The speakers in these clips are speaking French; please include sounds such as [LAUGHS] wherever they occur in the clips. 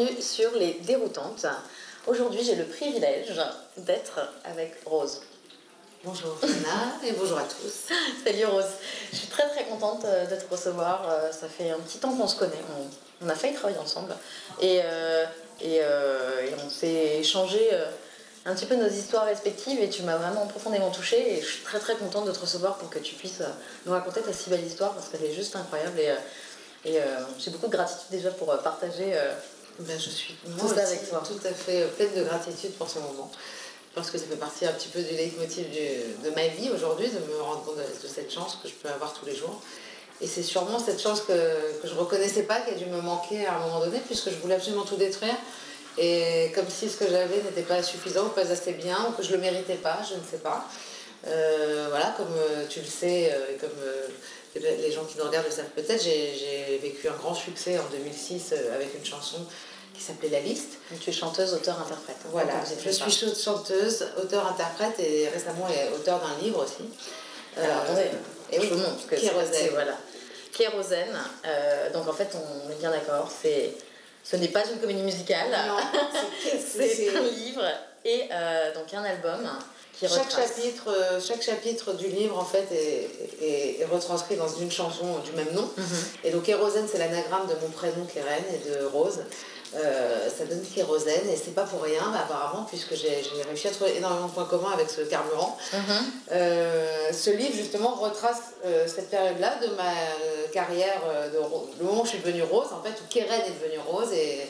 bienvenue sur Les Déroutantes. Aujourd'hui, j'ai le privilège d'être avec Rose. Bonjour Anna et bonjour à tous. [LAUGHS] Salut Rose. Je suis très très contente euh, de te recevoir. Euh, Ça fait un petit temps qu'on se connaît. On, a failli travailler ensemble. Et, euh, et, euh, et on s'est échangé un petit peu nos histoires respectives et tu m'as vraiment profondément touchée. Et je suis très très contente de te recevoir pour que tu puisses nous raconter ta si belle histoire parce qu'elle est juste incroyable. Et, et euh, j'ai beaucoup de gratitude déjà pour partager Ben, je suis Tout moi aussi avec toi. tout à fait pleine de gratitude pour ce moment. Parce que ça fait partie un petit peu du leitmotiv du- de ma vie aujourd'hui, de me rendre compte de, de cette chance que je peux avoir tous les jours. Et c'est sûrement cette chance que, que je ne reconnaissais pas, qui a dû me manquer à un moment donné, puisque je voulais absolument tout détruire. Et comme si ce que j'avais n'était pas suffisant ou pas assez bien, ou que je ne le méritais pas, je ne sais pas. Euh, voilà, comme euh, tu le sais, euh, et comme euh, les gens qui nous regardent le savent peut-être, j'ai vécu un grand succès en 2006 euh, avec une chanson qui s'appelait La Liste. Tu es chanteuse, auteur, interprète. Voilà, Comme vous je suis chanteuse, auteur-interprète et récemment auteur d'un livre aussi. pas. Alors Euh, attendez, et je oui, vous montre que c'est voilà. Kérosène. euh, donc en fait, on est bien d'accord. C'est, ce n'est pas une comédie musicale. [LAUGHS] C'est- un livre et euh, donc un album qui chaque retrace. chapitre, euh, chaque chapitre du livre en fait est, est- est retranscrit dans une chanson du même nom. Mhm. Et donc kérosène c'est l'anagramme de mon prénom Kérène et de Rose. Euh, ça donne kérosène et c'est pas pour rien bah, apparemment puisque j'ai réussi à trouver énormément de points communs avec ce carburant. Mhm. Euh, ce livre justement retrace euh, cette période-là de ma carrière, de, le moment où je suis devenue rose en fait, où Kérène est devenue rose et,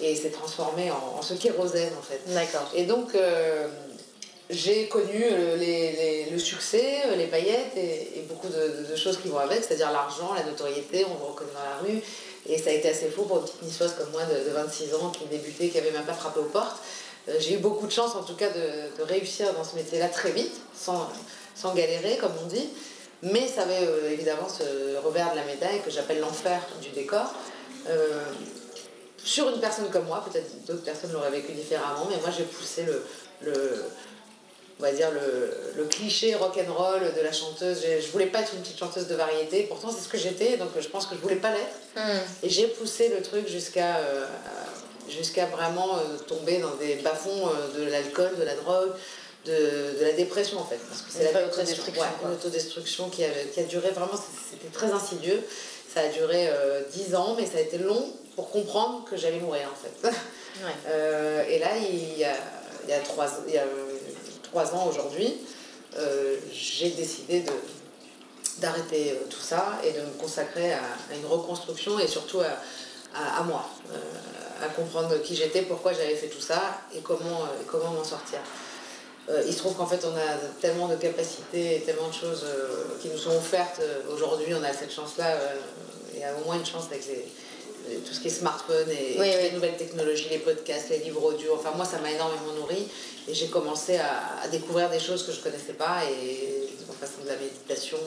et s'est transformée en, en ce kérosène en fait. D'accord. Et donc, j'ai connu euh, les, les- le succès, euh, les paillettes et, beaucoup de, choses qui vont avec, c'est-à-dire l'argent, la notoriété, on me reconnaît dans la rue. Et ça a été assez faux pour une petite niçoise comme moi de, de 26 ans qui débutait, qui n'avait même pas frappé aux portes. Euh, j'ai eu beaucoup de chance en tout cas de, réussir dans ce métier-là très vite, sans, sans galérer comme on dit. Mais ça avait évidemment ce revers de la médaille que j'appelle l'enfer du décor. Sur une personne comme moi, peut-être d'autres personnes l'auraient vécu différemment, mais moi j'ai poussé le, on va dire le, le cliché rock'n'roll de la chanteuse. J'ai- Je voulais pas être une petite chanteuse de variété, pourtant c'est ce que j'étais, donc je pense que je voulais pas l'être. Mhm. Et j'ai poussé le truc jusqu'à euh, jusqu'à vraiment euh, tomber dans des bas-fonds euh, de l'alcool, de la drogue, de, de la dépression en fait. Parce que c'est la autodestruction, ouais, autodestruction qui a, qui a duré vraiment, c'était très insidieux. Ça a duré euh, 10 ans, mais ça a été long pour comprendre que j'allais mourir en fait. Ouais. [LAUGHS] Euh, et là, il y a, il y a, trois, il y a euh, trois ans aujourd'hui, euh, j'ai décidé de, d'arrêter euh, tout ça et de me consacrer à, une reconstruction et surtout à, à, moi, euh, à comprendre qui j'étais, pourquoi j'avais fait tout ça et comment, comment m'en sortir. Il se trouve qu'en fait, on a tellement de capacités et tellement de choses qui nous sont offertes. Aujourd'hui, on a cette chance-là. Il y a au moins une chance avec les- tout ce qui est smartphone et, Oui, toutes oui. les nouvelles technologies, les podcasts, les livres audio. Enfin, moi, ça m'a énormément nourri et j'ai commencé à, à découvrir des choses que je connaissais pas et en passant de la méditation,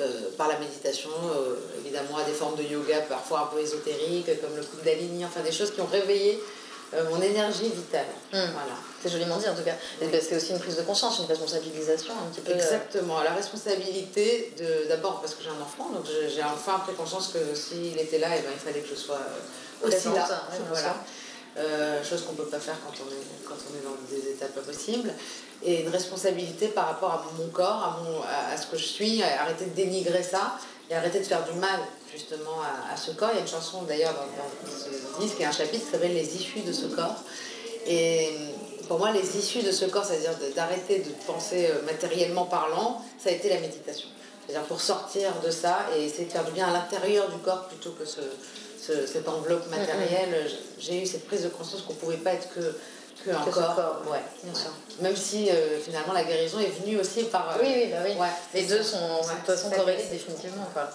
euh, par la méditation, euh, évidemment, à des formes de yoga parfois un peu ésotériques, comme le Kundalini, enfin des choses qui ont réveillé euh, mon énergie vitale. Mm. Voilà. C'est joliment dit en tout cas. Et c'est aussi une prise de conscience, une responsabilisation un petit peu. euh, Exactement, la responsabilité de d'abord parce que j'ai un enfant, donc j'ai enfin pris conscience que s'il était là, et ben, il fallait que je sois euh, aussi là. ouais, voilà. Euh, chose qu'on ne peut pas faire quand on, est, quand on est dans des étapes pas possibles. Et une responsabilité par rapport à mon corps, à, mon, à, à ce que je suis, arrêter de dénigrer ça et arrêter de faire du mal justement à, à ce corps. Il y a une chanson d'ailleurs dans, dans ce disque, il y a un chapitre qui s'appelle Les issues de ce corps. Et pour moi, les issues de ce corps, c'est-à-dire d'arrêter de penser euh, matériellement parlant, ça a été la méditation. C'est-à-dire pour sortir de ça et essayer de faire du bien à l'intérieur du corps plutôt que ce, ce- cette enveloppe matérielle. J'ai eu cette prise de conscience qu'on ne pouvait pas être que, que un Que corps. corps, ouais, bien ouais. sûr. Même si euh, finalement la guérison est venue aussi par. euh, Oui, oui, bah oui. ouais, Les deux sont de toute façon corrélés définitivement. Quoi.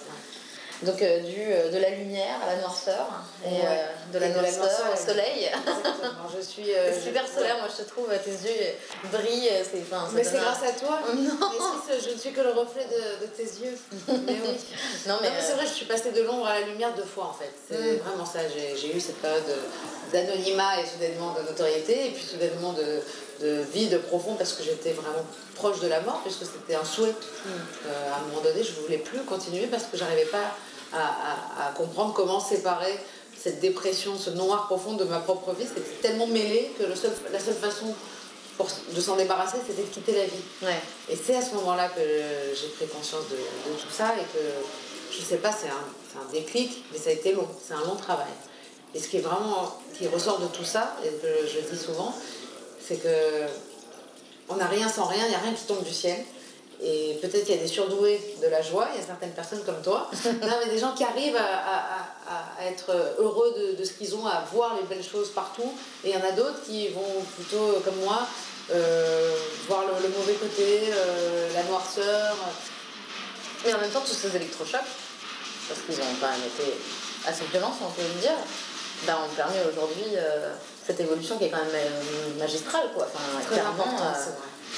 Donc euh, du, euh, de la lumière à la noirceur et Ouais. euh, de la Et de la noirceur au soleil. Exactement. Je suis. [LAUGHS] super solaire, moi je te trouve, tes yeux brillent, c'est enfin, Mais c'est grâce à toi. [LAUGHS] Non. Mais si, je ne suis que le reflet de, de tes yeux. Mais oui. [LAUGHS] Non mais, c'est vrai, je suis passée de l'ombre à la lumière deux fois en fait. C'est Mm. vraiment ça. J'ai eu cette période de- d'anonymat et soudainement de notoriété, et puis soudainement de, de vide profond parce que j'étais vraiment proche de la mort, puisque c'était un souhait. Euh, à un moment donné, je ne voulais plus continuer parce que j'arrivais pas à, à- à comprendre comment séparer cette dépression, ce noir profond de ma propre vie, c'était tellement mêlé que le seul, la seule façon pour, de s'en débarrasser, c'était de quitter la vie. Ouais. Et c'est à ce moment-là que j'ai pris conscience de, de, tout ça et que, je sais pas, c'est un, un, déclic, mais ça a été long, c'est un long travail. Et ce qui est vraiment, qui ressort de tout ça, et que je dis souvent, c'est que on n'a rien sans rien, il n'y a rien qui tombe du ciel. Et peut-être qu'il y a des surdoués de la joie, il y a certaines personnes comme toi, [LAUGHS] non, mais des gens qui arrivent à, à, à être heureux de, de ce qu'ils ont, à voir les belles choses partout. Et il y en a d'autres qui vont plutôt, comme moi, euh, voir le, le, mauvais côté, euh, la noirceur. Mais en même temps, tous ces électrochocs, parce qu'ils ont quand même été assez violents, on peut le dire, ben, ont permis aujourd'hui euh, cette évolution qui est quand même euh, magistrale. Quoi. Enfin, Très clairement, important,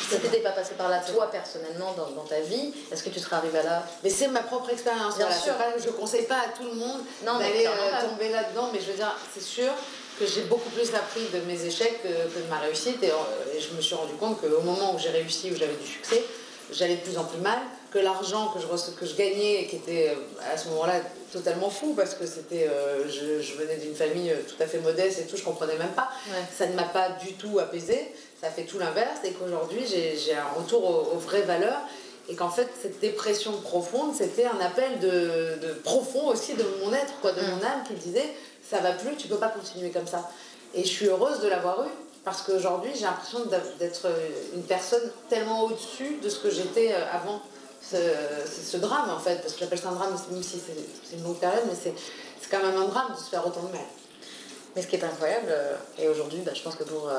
tu n'étais pas passé par là, toi, personnellement, dans, dans ta vie, est-ce que tu serais arrivé là? Mais c'est ma propre expérience. Bien voilà. sûr. Je ne conseille pas à tout le monde d'aller euh, tomber là-dedans, mais je veux dire, c'est sûr que j'ai beaucoup plus appris de mes échecs que, que de ma réussite. Et, euh, et, je me suis rendu compte qu'au moment où j'ai réussi, où j'avais du succès, j'allais de plus en plus mal, que l'argent que je, que je gagnais, qui était euh, à ce moment-là totalement fou, parce que c'était, euh, je, je, venais d'une famille euh, tout à fait modeste et tout, je comprenais même pas. Ouais. Ça ne m'a pas du tout apaisé, ça fait tout l'inverse, et qu'aujourd'hui j'ai un retour aux, aux, vraies valeurs, et qu'en fait cette dépression profonde, c'était un appel de, de, profond aussi de mon être, quoi, de mmh. mon âme, qui disait, ça va plus, tu peux pas continuer comme ça. Et je suis heureuse de l'avoir eu, parce qu'aujourd'hui j'ai l'impression d'être une personne tellement au-dessus de ce que j'étais avant ce, ce, drame en fait, parce que j'appelle ça un drame, même si c'est une longue période, mais c'est quand même un drame de se faire autant de mal. Mais ce qui est incroyable, euh, et aujourd'hui, bah, je pense que pour euh,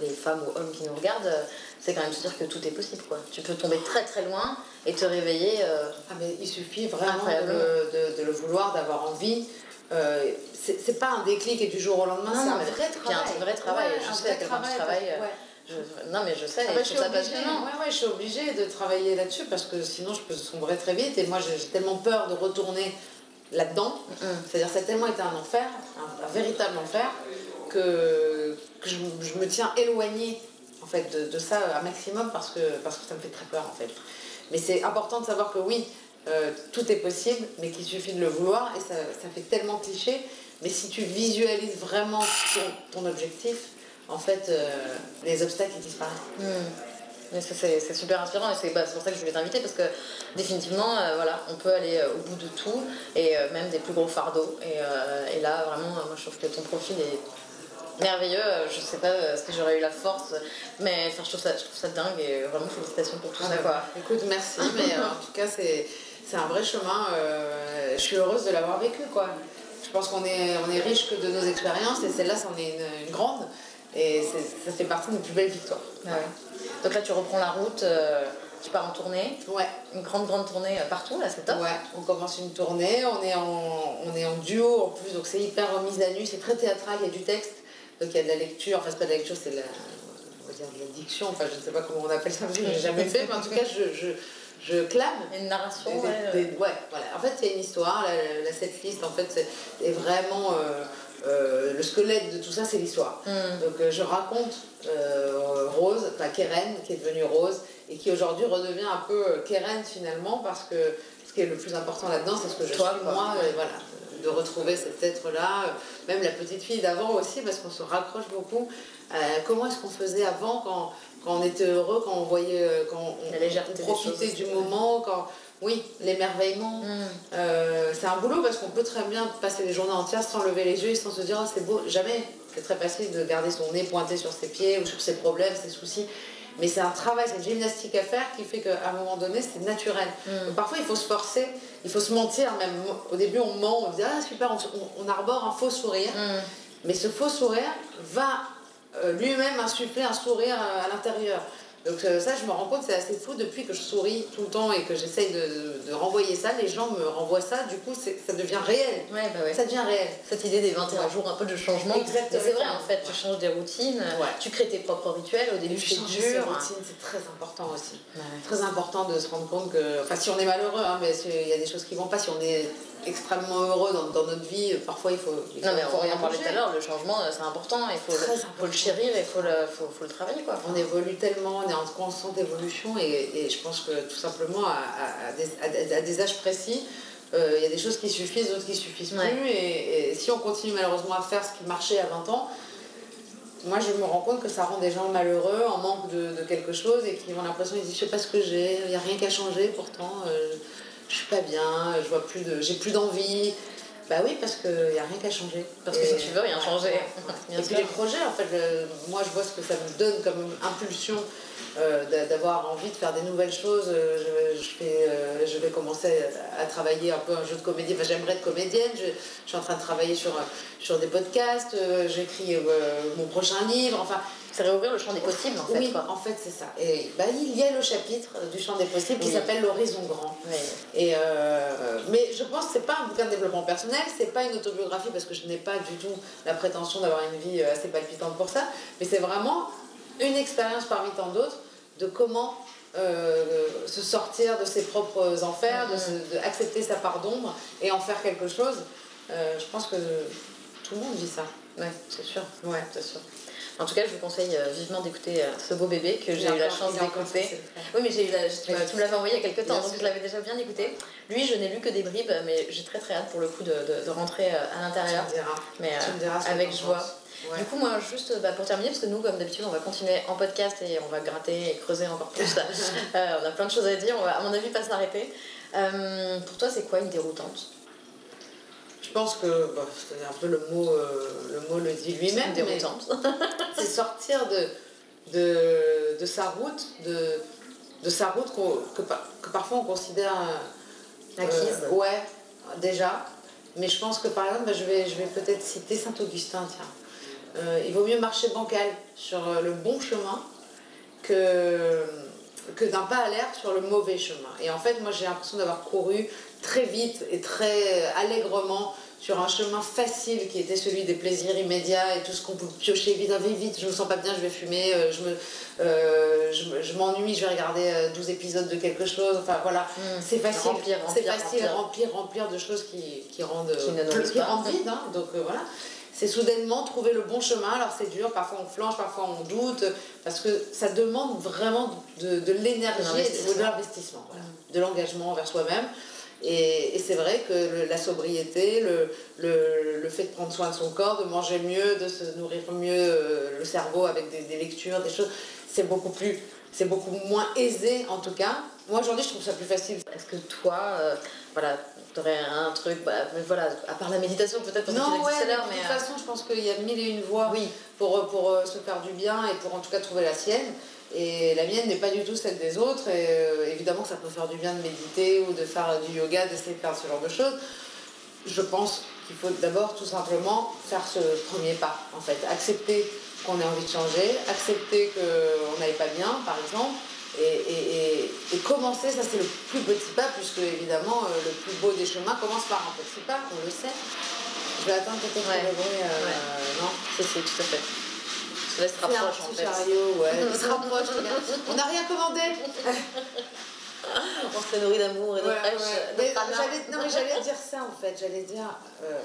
les femmes ou hommes qui nous regardent, euh, c'est quand même se dire que tout est possible. Quoi. Tu peux tomber très très loin et te réveiller. Euh, ah, mais il suffit vraiment de le, de, de le, vouloir, d'avoir envie. Euh, c'est pas un déclic et du jour au lendemain, c'est un, vrai travail. un vrai travail. Ouais, je sais à quel point tu travailles. Ouais. Je... Non, mais je sais, ah bah, je ça. Ouais, ouais, je suis obligée de travailler là-dessus parce que sinon je peux sombrer très vite. Et moi, j'ai tellement peur de retourner là-dedans. Mm. C'est-à-dire, ça a tellement été un enfer, un, un véritable enfer, que, que je, je, me tiens éloignée en fait, de, de, ça un maximum parce que, parce que ça me fait très peur en fait. Mais c'est important de savoir que oui, euh, tout est possible, mais qu'il suffit de le vouloir et ça, ça fait tellement cliché. Mais si tu visualises vraiment ton, ton objectif, en fait, euh, les obstacles ils disparaissent. Mmh. C'est super inspirant et c'est bah, pour ça que je voulais t'inviter parce que définitivement, euh, voilà, on peut aller euh, au bout de tout et euh, même des plus gros fardeaux. Et, euh, et là, vraiment, moi je trouve que ton profil est merveilleux. Je sais pas si j'aurais eu la force, mais enfin, je, trouve ça, je trouve ça dingue et vraiment félicitations pour tout ah ça. Quoi. Écoute, merci, mais en tout cas, c'est un vrai chemin. je suis heureuse de l'avoir vécu. quoi. Je pense qu'on est, on est riche que de nos expériences et celle-là, c'en est une, une grande. Et ça fait partie de nos plus belles victoires. Ah ouais. Donc là, tu reprends la route, euh, tu pars en tournée. Ouais. Une grande, grande tournée partout, là, c'est top. Ouais, on commence une tournée, on est en, on est en duo en plus, donc c'est hyper remise à nu, c'est très théâtral, il y a du texte, donc il y a de la lecture, enfin, c'est pas de la lecture, c'est de la, on va dire de la diction, enfin, je ne sais pas comment on appelle ça, je l'ai jamais fait, mais en tout cas, je, je, je clame. Une narration, des, ouais. Des, ouais, voilà. En fait, il y a une histoire, la, la setlist, en fait, est, est vraiment. Euh, euh, le squelette de tout ça, c'est l'histoire. Mm. Donc euh, je raconte euh, Rose, enfin Keren, qui est devenue Rose, et qui aujourd'hui redevient un peu Keren finalement, parce que ce qui est le plus important là-dedans, c'est ce que je Toi, suis moi, ouais. voilà, de retrouver cet être-là, même la petite fille d'avant aussi, parce qu'on se raccroche beaucoup. comment est-ce qu'on faisait avant quand, quand on était heureux, quand on voyait, quand on, on profitait du moment, quand oui, l'émerveillement. Mm. Euh, c'est un boulot parce qu'on peut très bien passer les journées entières sans lever les yeux et sans se dire oh, c'est beau. Jamais. C'est très facile de garder son nez pointé sur ses pieds ou sur ses problèmes, ses soucis. Mais c'est un travail, c'est une gymnastique à faire qui fait qu'à un moment donné, c'est naturel. Mm. Parfois, il faut se forcer, il faut se mentir. Même au début, on ment, on dit ah super, on, on arbore un faux sourire. Mm. Mais ce faux sourire va euh, lui-même insuffler un sourire à, à l'intérieur. Donc euh, ça, je me rends compte, c'est assez fou depuis que je souris tout le temps et que j'essaye de, de, renvoyer ça. Les gens me renvoient ça, du coup, ça devient réel. Ouais, bah ouais. Ça devient réel. Cette idée des 21 ouais. jours, un peu de changement. Exactement. C'est vrai, en fait, tu changes des routines, tu crées tes propres rituels. Au début, c'est dur. routines, c'est très important aussi. Très important de se rendre compte que, enfin, si on est malheureux, hein, mais il y a des choses qui vont pas. Si on est extrêmement heureux dans, dans notre vie, parfois il faut. Il non, mais faut on en parlait tout à l'heure, le changement, c'est important. Il faut, le, faut le chérir et il faut le, faut, faut le travailler. Quoi. On évolue tellement, on est en constante évolution et, et je pense que tout simplement à, à, à, des, à, des, âges précis, euh, il y a des choses qui suffisent, d'autres qui suffisent plus. Et, si on continue malheureusement à faire ce qui marchait à 20 ans, moi je me rends compte que ça rend des gens malheureux, en manque de, quelque chose et qui ont l'impression qu'ils disent je sais pas ce que j'ai, il n'y a rien qu'à changer pourtant, euh, je suis pas bien, je vois plus de, j'ai plus d'envie. Bah oui, parce qu'il n'y a rien qu'à changer. Parce que si tu veux rien changer. [LAUGHS] et puis les projets, en fait, moi je vois ce que ça me donne comme impulsion euh, d'avoir envie de faire des nouvelles choses. Euh, je, euh, je vais commencer à travailler un peu un jeu de comédie. Enfin, j'aimerais être comédienne. Je, suis en train de travailler sur, sur des podcasts. J'écris mon prochain livre. Enfin, c'est réouvrir le champ des possibles en fait. Oui, en fait c'est ça. Et bah, il y a le chapitre du champ des possibles qui s'appelle l'horizon grand. Et mais je pense que c'est pas un bouquin de développement personnel, c'est pas une autobiographie parce que je n'ai pas du tout la prétention d'avoir une vie assez palpitante pour ça, mais c'est vraiment une expérience parmi tant d'autres de comment euh, se sortir de ses propres enfers, d'accepter sa part d'ombre et en faire quelque chose. Euh, je pense que tout le monde vit ça. Ouais, c'est sûr. Ouais, c'est sûr. En tout cas, je vous conseille euh, vivement d'écouter ce beau bébé que j'ai eu la chance d'écouter. Oui, mais j'ai eu la, tu, me l'avais envoyé il y a quelques temps, donc je l'avais déjà bien écouté. Lui, je n'ai lu que des bribes, mais j'ai très très hâte pour le coup de, de, rentrer à l'intérieur. Mais avec joie. Du coup, moi, juste bah, pour terminer, parce que nous, comme d'habitude, on va continuer en podcast et on va gratter et creuser encore plus. [LAUGHS] Euh, on a plein de choses à dire, on va, à mon avis, pas s'arrêter. Euh, pour toi, c'est quoi une déroutante? Je pense que bah, c'est un peu le mot, euh, le mot le dit lui-même. Déroutante. [LAUGHS] c'est sortir de, de, de, sa route, de, de sa route que, que, parfois on considère. acquise. ouais, déjà. Mais je pense que par exemple, bah, je vais, je vais peut-être citer Saint-Augustin, tiens. Euh, il vaut mieux marcher bancal sur euh, le bon chemin que, que d'un pas à l'air sur le mauvais chemin. Et en fait, moi, j'ai l'impression d'avoir couru très vite et très allègrement sur un chemin facile qui était celui des plaisirs immédiats et tout ce qu'on peut piocher vite, vite, vite, je me sens pas bien, je vais fumer, euh, je, me, je, m'ennuie, je vais regarder 12 épisodes de quelque chose, enfin voilà, mmh. c'est facile, c'est facile, remplir, remplir de choses qui, qui rendent, qui, qui rendent vide, hein. donc voilà. C'est soudainement trouver le bon chemin. Alors c'est dur, parfois on flanche, parfois on doute, parce que ça demande vraiment de, de l'énergie et de l'investissement, de l'engagement envers soi-même. Et, c'est vrai que la sobriété, le, le, le, fait de prendre soin de son corps, de manger mieux, de se nourrir mieux euh, le cerveau avec des, des lectures, des choses, c'est beaucoup plus, c'est beaucoup moins aisé en tout cas. Moi aujourd'hui je trouve ça plus facile. Est-ce que toi, euh, voilà, aurais un truc, bah, voilà, à part la méditation peut-être Non, ouais, de toute euh, façon, je pense qu'il y a mille et une voies oui. pour, pour euh, se faire du bien et pour en tout cas trouver la sienne. Et la mienne n'est pas du tout celle des autres. Et euh, évidemment que ça peut faire du bien de méditer ou de faire du yoga, d'essayer de faire ce genre de choses. Je pense qu'il faut d'abord tout simplement faire ce premier pas, en fait. Accepter qu'on ait envie de changer, accepter qu'on n'aille pas bien, par exemple, et, et, commencer, ça c'est le plus petit pas, puisque évidemment euh, le plus beau des chemins commence par un petit pas, on le sait. Je vais attendre peut-être ouais. le bruit. Euh, Non? C'est tout à fait. Je laisse rapproche en fait. chariot, ouais. Il se rapproche. on n'a rien commandé. on se nourrit d'amour et de ouais, fraîche. non, mais j'allais dire ça en fait. J'allais dire, euh,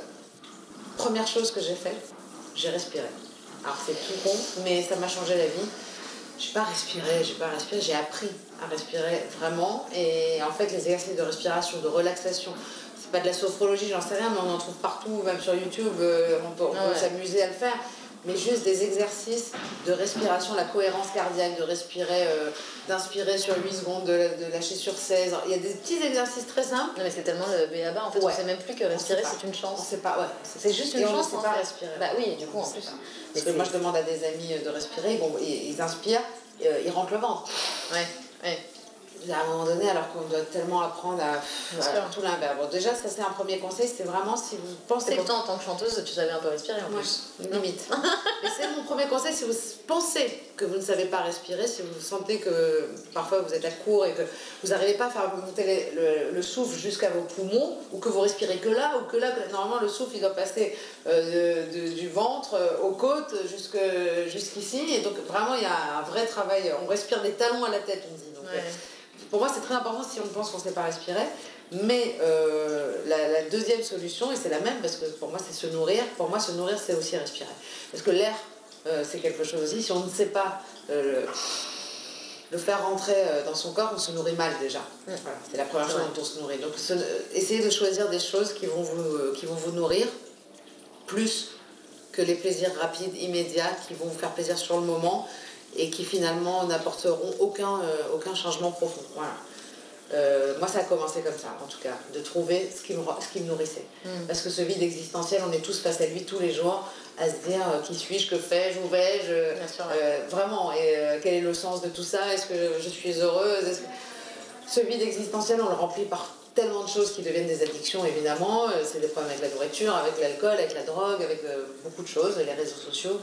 première chose que j'ai faite, j'ai respiré. Alors c'est tout con, mais ça m'a changé la vie j'ai pas respiré, j'ai pas respiré, j'ai appris à respirer vraiment. Et en fait, les exercices de respiration, de relaxation, c'est pas de la sophrologie, j'en sais rien, mais on en trouve partout, même sur YouTube, euh, on peut, ah s'amuser à le faire. Mais juste des exercices de respiration, la cohérence cardiaque, de respirer, euh, d'inspirer sur 8 secondes, de, lâcher sur 16. Il y a des petits exercices très simples. Non, mais c'est tellement le béaba, en fait, on sait même plus que respirer, c'est une chance. On pas, ouais. C'est juste une chance. On sait pas respirer. Bah oui, du coup, en plus. Parce que moi, je demande à des amis de respirer, bon, ils, inspirent, euh, ils rentrent le ventre. Ouais, ouais à un moment donné, alors qu'on doit tellement apprendre à, tout l'inverse. Bon, déjà, ça c'est un premier conseil, c'est vraiment si vous pensez. Et pourtant, en tant que chanteuse, tu savais un peu respirer en plus. Limite. [LAUGHS] Mais c'est mon premier conseil, si vous pensez que vous ne savez pas respirer, si vous sentez que parfois vous êtes à court et que vous n'arrivez pas à faire monter le, le, souffle jusqu'à vos poumons, ou que vous respirez que là, ou que là, normalement le souffle il doit passer euh, du ventre euh, aux côtes jusqu'ici. Et donc vraiment, il y a un vrai travail. On respire des talons à la tête, on dit. Donc, euh, pour moi, c'est très important si on pense qu'on ne sait pas respirer. Mais euh, la, deuxième solution, et c'est la même, parce que pour moi, c'est se nourrir. Pour moi, se nourrir, c'est aussi respirer. Parce que l'air, euh, c'est quelque chose aussi. Si on ne sait pas euh, le faire rentrer dans son corps, on se nourrit mal déjà. Voilà, c'est la première chose dont on se nourrit. Donc se- essayez de choisir des choses qui vont, vous, qui vont vous nourrir plus que les plaisirs rapides, immédiats, qui vont vous faire plaisir sur le moment et qui finalement n'apporteront aucun, euh, aucun changement profond. Voilà. Euh, moi, ça a commencé comme ça, en tout cas, de trouver ce qui me, ce qui me nourrissait. Parce que ce vide existentiel, on est tous face à lui tous les jours, à se dire euh, qui suis-je, que fais-je, où vais-je, vraiment, et quel est le sens de tout ça, est-ce que je suis heureuse? Que- Ce vide existentiel, on le remplit par tellement de choses qui deviennent des addictions, évidemment. C'est des problèmes avec la nourriture, avec l'alcool, avec la drogue, avec beaucoup de choses, les réseaux sociaux.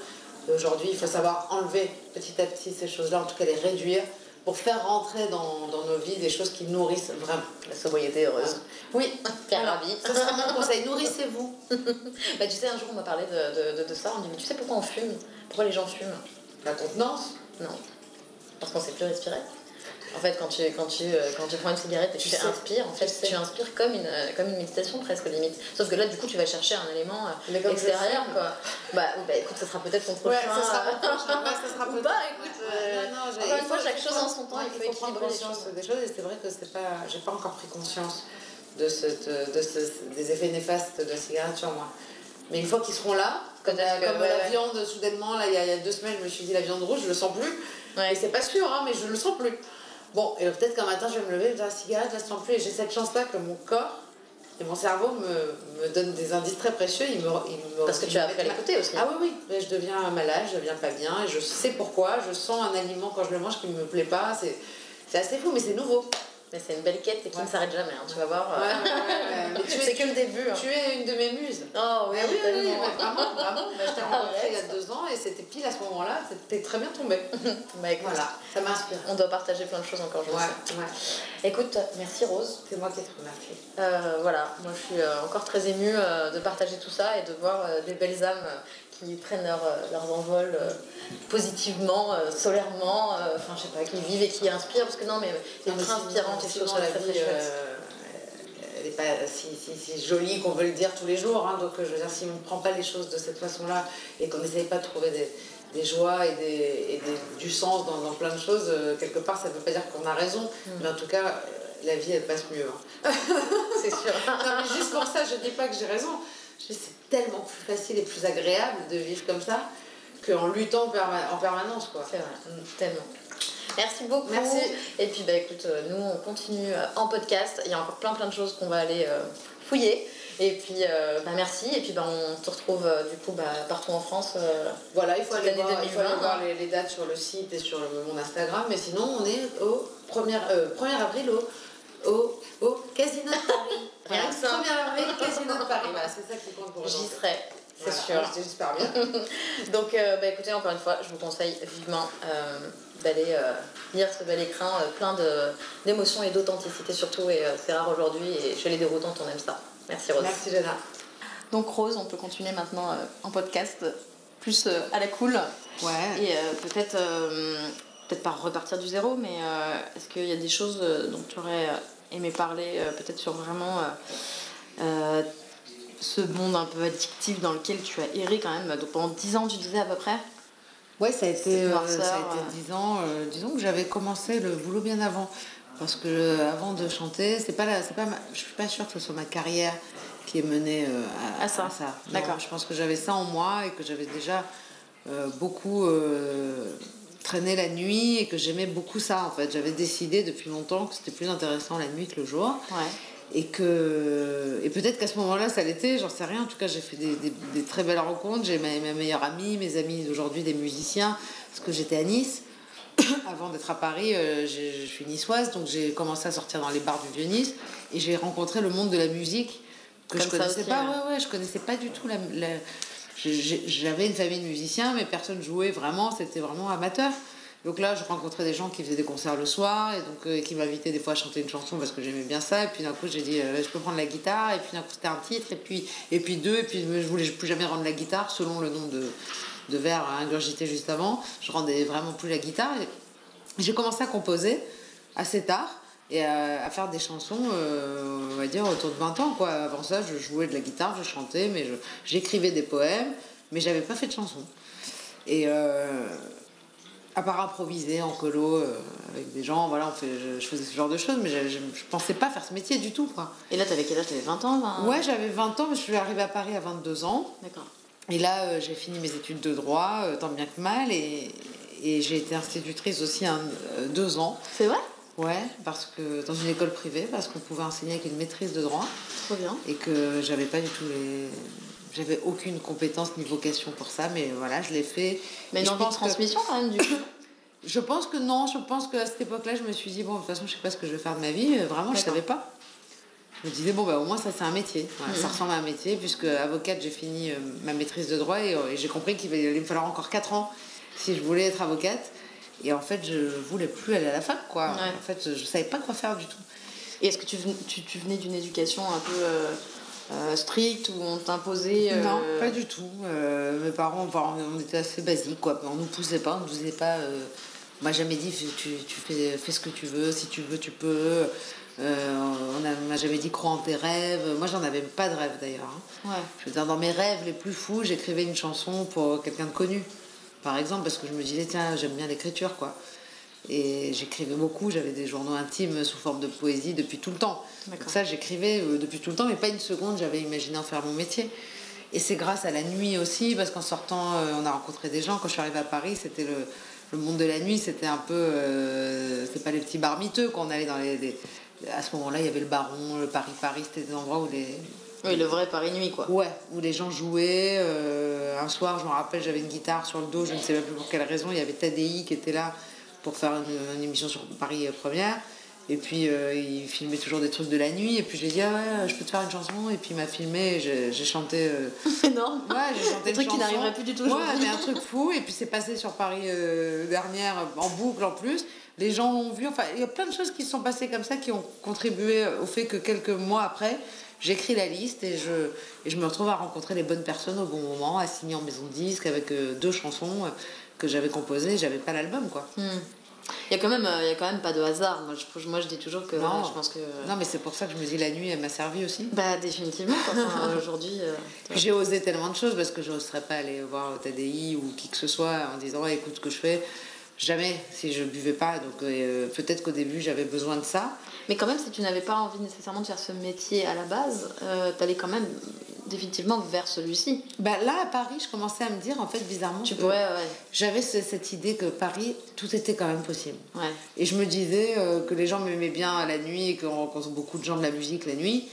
Et aujourd'hui, il faut savoir enlever petit à petit ces choses-là, en tout cas les réduire, pour faire rentrer dans, dans nos vies des choses qui nourrissent vraiment. La sobriété heureuse. Oui, Pierre voilà. Rabhi. Ce sera mon conseil. Nourrissez-vous. [LAUGHS] Bah, tu sais, un jour, on m'a parlé de, de, de, de ça. On dit, mais tu sais pourquoi on fume? Pourquoi les gens fument? La contenance. Non. Parce qu'on sait plus respirer. En fait, quand tu, quand tu, euh, quand tu prends une cigarette et que Tu tu, inspires, en fait, Tu tu inspires comme une, euh, comme une méditation presque limite. Sauf que là, du coup, tu vas chercher un élément euh, extérieur, quoi. Bah, bah, écoute, ça sera peut-être ton prochain. Ouais, ça sera mon prochain. Ouais, ça sera Ou peut-être- pas, écoute. Euh, non, non, encore une fois, faut- chaque chose faut- en son temps, il faut prendre équilibrer les conscience des choses. Et c'est vrai que c'est pas, j'ai pas encore pris conscience de, cette, de ce- des effets néfastes de la cigarette sur moi. Mais une fois qu'ils seront là, comme, la, Peut-être que- comme ouais, la ouais. viande, soudainement, là, il y, a, il y a deux semaines, je me suis dit la viande rouge, je le sens plus. Ouais. Et c'est pas sûr, hein, mais je le sens plus. Bon, et peut-être qu'un matin, je vais me lever la cigarette, je la sens plus. Et j'ai cette chance-là que mon corps et mon cerveau me, me donnent des indices très précieux. Ils me, ils me- Parce que tu as appris à l'écouter aussi. ah oui, oui, Mais je deviens malade, je deviens pas bien, et je sais pourquoi, je sens un aliment quand je le mange qui ne me plaît pas, c'est assez fou, mais c'est nouveau. Mais c'est une belle quête et qui Ouais. ne s'arrête jamais, hein, tu vas voir. Ouais, ouais, [LAUGHS] tu c'est es, que le début. hein. tu es une de mes muses. Oh oui, Ah oui, oui, oui, vraiment, vraiment. Bah, je t'ai [LAUGHS] rencontré il y a deux ans et c'était pile à ce moment-là, c'était très bien tombé. [LAUGHS] Bah, écoute, Voilà, ça m'inspire. On doit partager plein de choses encore, je sais. Écoute, merci Rose. C'est moi qui te remercie. Euh, voilà, moi je suis euh, encore très émue euh, de partager tout ça et de voir euh, des belles âmes euh, qui prennent leur, euh, leurs envols euh, positivement, euh, solairement, enfin je sais pas, qui vivent et qui inspirent, parce que non mais c'est sinon- inspirant trouve ça la très très vie, elle n'est pas si, si, si jolie qu'on veut le dire tous les jours. hein. donc, je veux dire, si on ne prend pas les choses de cette façon-là et qu'on n'essaye pas de trouver des, des joies et, des, et des- du sens dans, dans plein de choses, quelque part, ça ne veut pas dire qu'on a raison. Mm. Mais en tout cas, la vie, elle passe mieux. hein. [LAUGHS] C'est sûr. non, mais juste pour ça, je ne dis pas que j'ai raison. C'est tellement plus facile et plus agréable de vivre comme ça qu'en luttant en permanence. Quoi. C'est vrai, tellement. Merci beaucoup. Merci. Et puis bah écoute, euh, nous on continue euh, en podcast. Il y a encore plein plein de choses qu'on va aller euh, fouiller. Et puis euh, bah merci. Et puis bah on te retrouve euh, du coup bah, partout en France. Voilà, il faut aller voir, il faut aller 2020, voir hein. les, les dates sur le site et sur le- mon Instagram. Mais sinon, on est au 1er, euh, 1er avril au, au, au Casino de Paris. [LAUGHS] Rien que ça. 1er avril, Casino de Paris. Voilà, c'est ça qui compte pour J'y serai, c'est Voilà, sûr. J'espère bien. [LAUGHS] Donc euh, bah écoutez, encore une fois, je vous conseille vivement euh, d'aller euh, lire ce bel écrin euh, plein de- d'émotions et d'authenticité surtout. Et euh, c'est rare aujourd'hui. Et chez les déroutantes, on aime ça. Merci Rose. Merci, Jenna. Donc Rose, on peut continuer maintenant euh, en podcast plus euh, à la cool. Ouais. Et euh, peut-être, euh, peut-être pas repartir du zéro, mais euh, est-ce qu'il y a des choses euh, dont tu aurais aimé parler, euh, peut-être sur vraiment euh, euh, ce monde un peu addictif dans lequel tu as erré quand même donc pendant 10 ans, tu disais à peu près? Ouais, ça a été, noirceur, ça a été euh. 10 ans. disons que j'avais commencé le boulot bien avant. Parce que avant de chanter, c'est pas la, c'est pas ma- je suis pas sûre que ce soit ma carrière qui est menée à, À ça. D'accord. Je pense que j'avais ça en moi et que j'avais déjà beaucoup euh, traîné la nuit et que j'aimais beaucoup ça en fait. J'avais décidé depuis longtemps que c'était plus intéressant la nuit que le jour. Ouais. Et que et peut-être qu'à ce moment-là, ça l'était, j'en sais rien. En tout cas, j'ai fait des, des- des très belles rencontres. J'ai ma, ma meilleure amie, mes amis d'aujourd'hui, des musiciens, parce que j'étais à Nice. [COUGHS] Avant d'être à Paris, euh, je suis niçoise, donc j'ai commencé à sortir dans les bars du Vieux-Nice et j'ai rencontré le monde de la musique que Comme je connaissais aussi, pas. ouais. Ouais, je connaissais pas du tout la. la- J'avais une famille de musiciens, mais personne jouait vraiment, c'était vraiment amateur. Donc là, je rencontrais des gens qui faisaient des concerts le soir et donc euh, qui m'invitaient des fois à chanter une chanson parce que j'aimais bien ça. Et puis d'un coup, j'ai dit, euh, je peux prendre la guitare. Et puis d'un coup, c'était un titre. Et puis, et puis deux. Et puis je voulais plus jamais rendre la guitare selon le nom de, de vers ingurgité juste avant. Je rendais vraiment plus la guitare. J'ai commencé à composer assez tard et à, à faire des chansons, euh, on va dire, autour de 20 ans. Quoi. Avant ça, je jouais de la guitare, je chantais, mais j'écrivais des poèmes, mais j'avais pas fait de chansons. Et, euh, À part improviser en colo euh, avec des gens, voilà, on fait, je, faisais ce genre de choses, mais je, je, pensais pas faire ce métier du tout. Quoi. Et là, t'avais quel âge? T'avais 20 ans Ouais, j'avais 20 ans, mais je suis arrivée à Paris à 22 ans. D'accord. Et là, j'ai fini mes études de droit, tant bien que mal, et, et j'ai été institutrice aussi un, deux ans. C'est vrai? Ouais, parce que dans une école privée, parce qu'on pouvait enseigner avec une maîtrise de droit. Trop bien. Et que j'avais pas du tout les. J'avais aucune compétence ni vocation pour ça, mais voilà, je l'ai fait. Mais une envie de transmission quand même, du coup [COUGHS] Je pense que non, je pense qu'à cette époque-là, je me suis dit, bon, de toute façon, je sais pas ce que je vais faire de ma vie, vraiment, je savais pas. Je me disais, bon, bah, au moins, ça, c'est un métier. Ça mhm. ressemble à un métier, puisque avocate, j'ai fini euh, ma maîtrise de droit et, euh, et j'ai compris qu'il allait me falloir encore 4 ans si je voulais être avocate. Et en fait, je voulais plus aller à la fac, quoi. En fait, je savais pas quoi faire du tout. Et est-ce que tu, tu, tu venais d'une éducation un peu euh, euh, stricte où on t'imposait euh... Non, pas du tout. Euh, mes parents, enfin, on était assez basiques, quoi. On nous poussait pas, on nous disait pas. on m'a jamais dit tu, tu fais, fais ce que tu veux, si tu veux, tu peux. on m'a jamais dit crois en tes rêves. Moi, j'en avais pas de rêve d'ailleurs. Hein. Ouais. Je veux dire, dans mes rêves les plus fous, j'écrivais une chanson pour quelqu'un de connu par exemple, parce que je me disais, tiens, j'aime bien l'écriture, quoi. Et j'écrivais beaucoup, j'avais des journaux intimes sous forme de poésie depuis tout le temps. Donc ça, j'écrivais euh, depuis tout le temps, mais pas une seconde, j'avais imaginé en faire mon métier. Et c'est grâce à la nuit aussi, parce qu'en sortant, euh, on a rencontré des gens. Quand je suis arrivée à Paris, c'était le, le monde de la nuit, c'était un peu. Euh, c'est pas les petits bars miteux qu'on allait dans les, À ce moment-là, il y avait le Baron, le Paris-Paris, c'était des endroits où les, oui, le vrai Paris Nuit, quoi. Ouais, où les gens jouaient. Euh, un soir, je me rappelle, j'avais une guitare sur le dos, je ne sais pas plus pour quelle raison. Il y avait Tadei qui était là pour faire une, émission sur Paris Première. Et puis, euh, il filmait toujours des trucs de la nuit. Et puis, j'ai dit, ah ouais, je peux te faire une chanson. Et puis, il m'a filmé. J'ai chanté. Euh... [LAUGHS] énorme. Ouais, j'ai chanté un truc qui n'arriverait plus du tout. Ouais, mais un truc [LAUGHS] fou. Et puis, c'est passé sur Paris euh, dernière, en boucle en plus. Les gens l'ont vu. Enfin, il y a plein de choses qui se sont passées comme ça qui ont contribué au fait que quelques mois après, j'écris la liste et je, et je me retrouve à rencontrer les bonnes personnes au bon moment, à signer en maison de disque avec euh, deux chansons euh, que j'avais composées, j'avais pas l'album quoi. Hmm. Il y a quand même, euh, il y a quand même pas de hasard. Moi, je, moi, je dis toujours que non, je pense que. Non, mais c'est pour ça que je me dis la nuit, elle m'a servi aussi. Bah définitivement. [LAUGHS] Aujourd'hui. J'ai osé tellement de choses parce que je n'oserais pas aller voir TDI ou qui que ce soit en disant écoute ce que je fais. Jamais si je buvais pas. Donc peut-être qu'au début j'avais besoin de ça. Mais quand même, si tu n'avais pas envie nécessairement de faire ce métier à la base, euh, tu allais quand même définitivement vers celui-ci. Bah là, à Paris, je commençais à me dire, en fait, bizarrement, tu pourrais, j'avais cette idée que Paris, tout était quand même possible. Ouais. Et je me disais euh, que les gens m'aimaient bien la nuit et qu'on rencontre beaucoup de gens de la musique la nuit.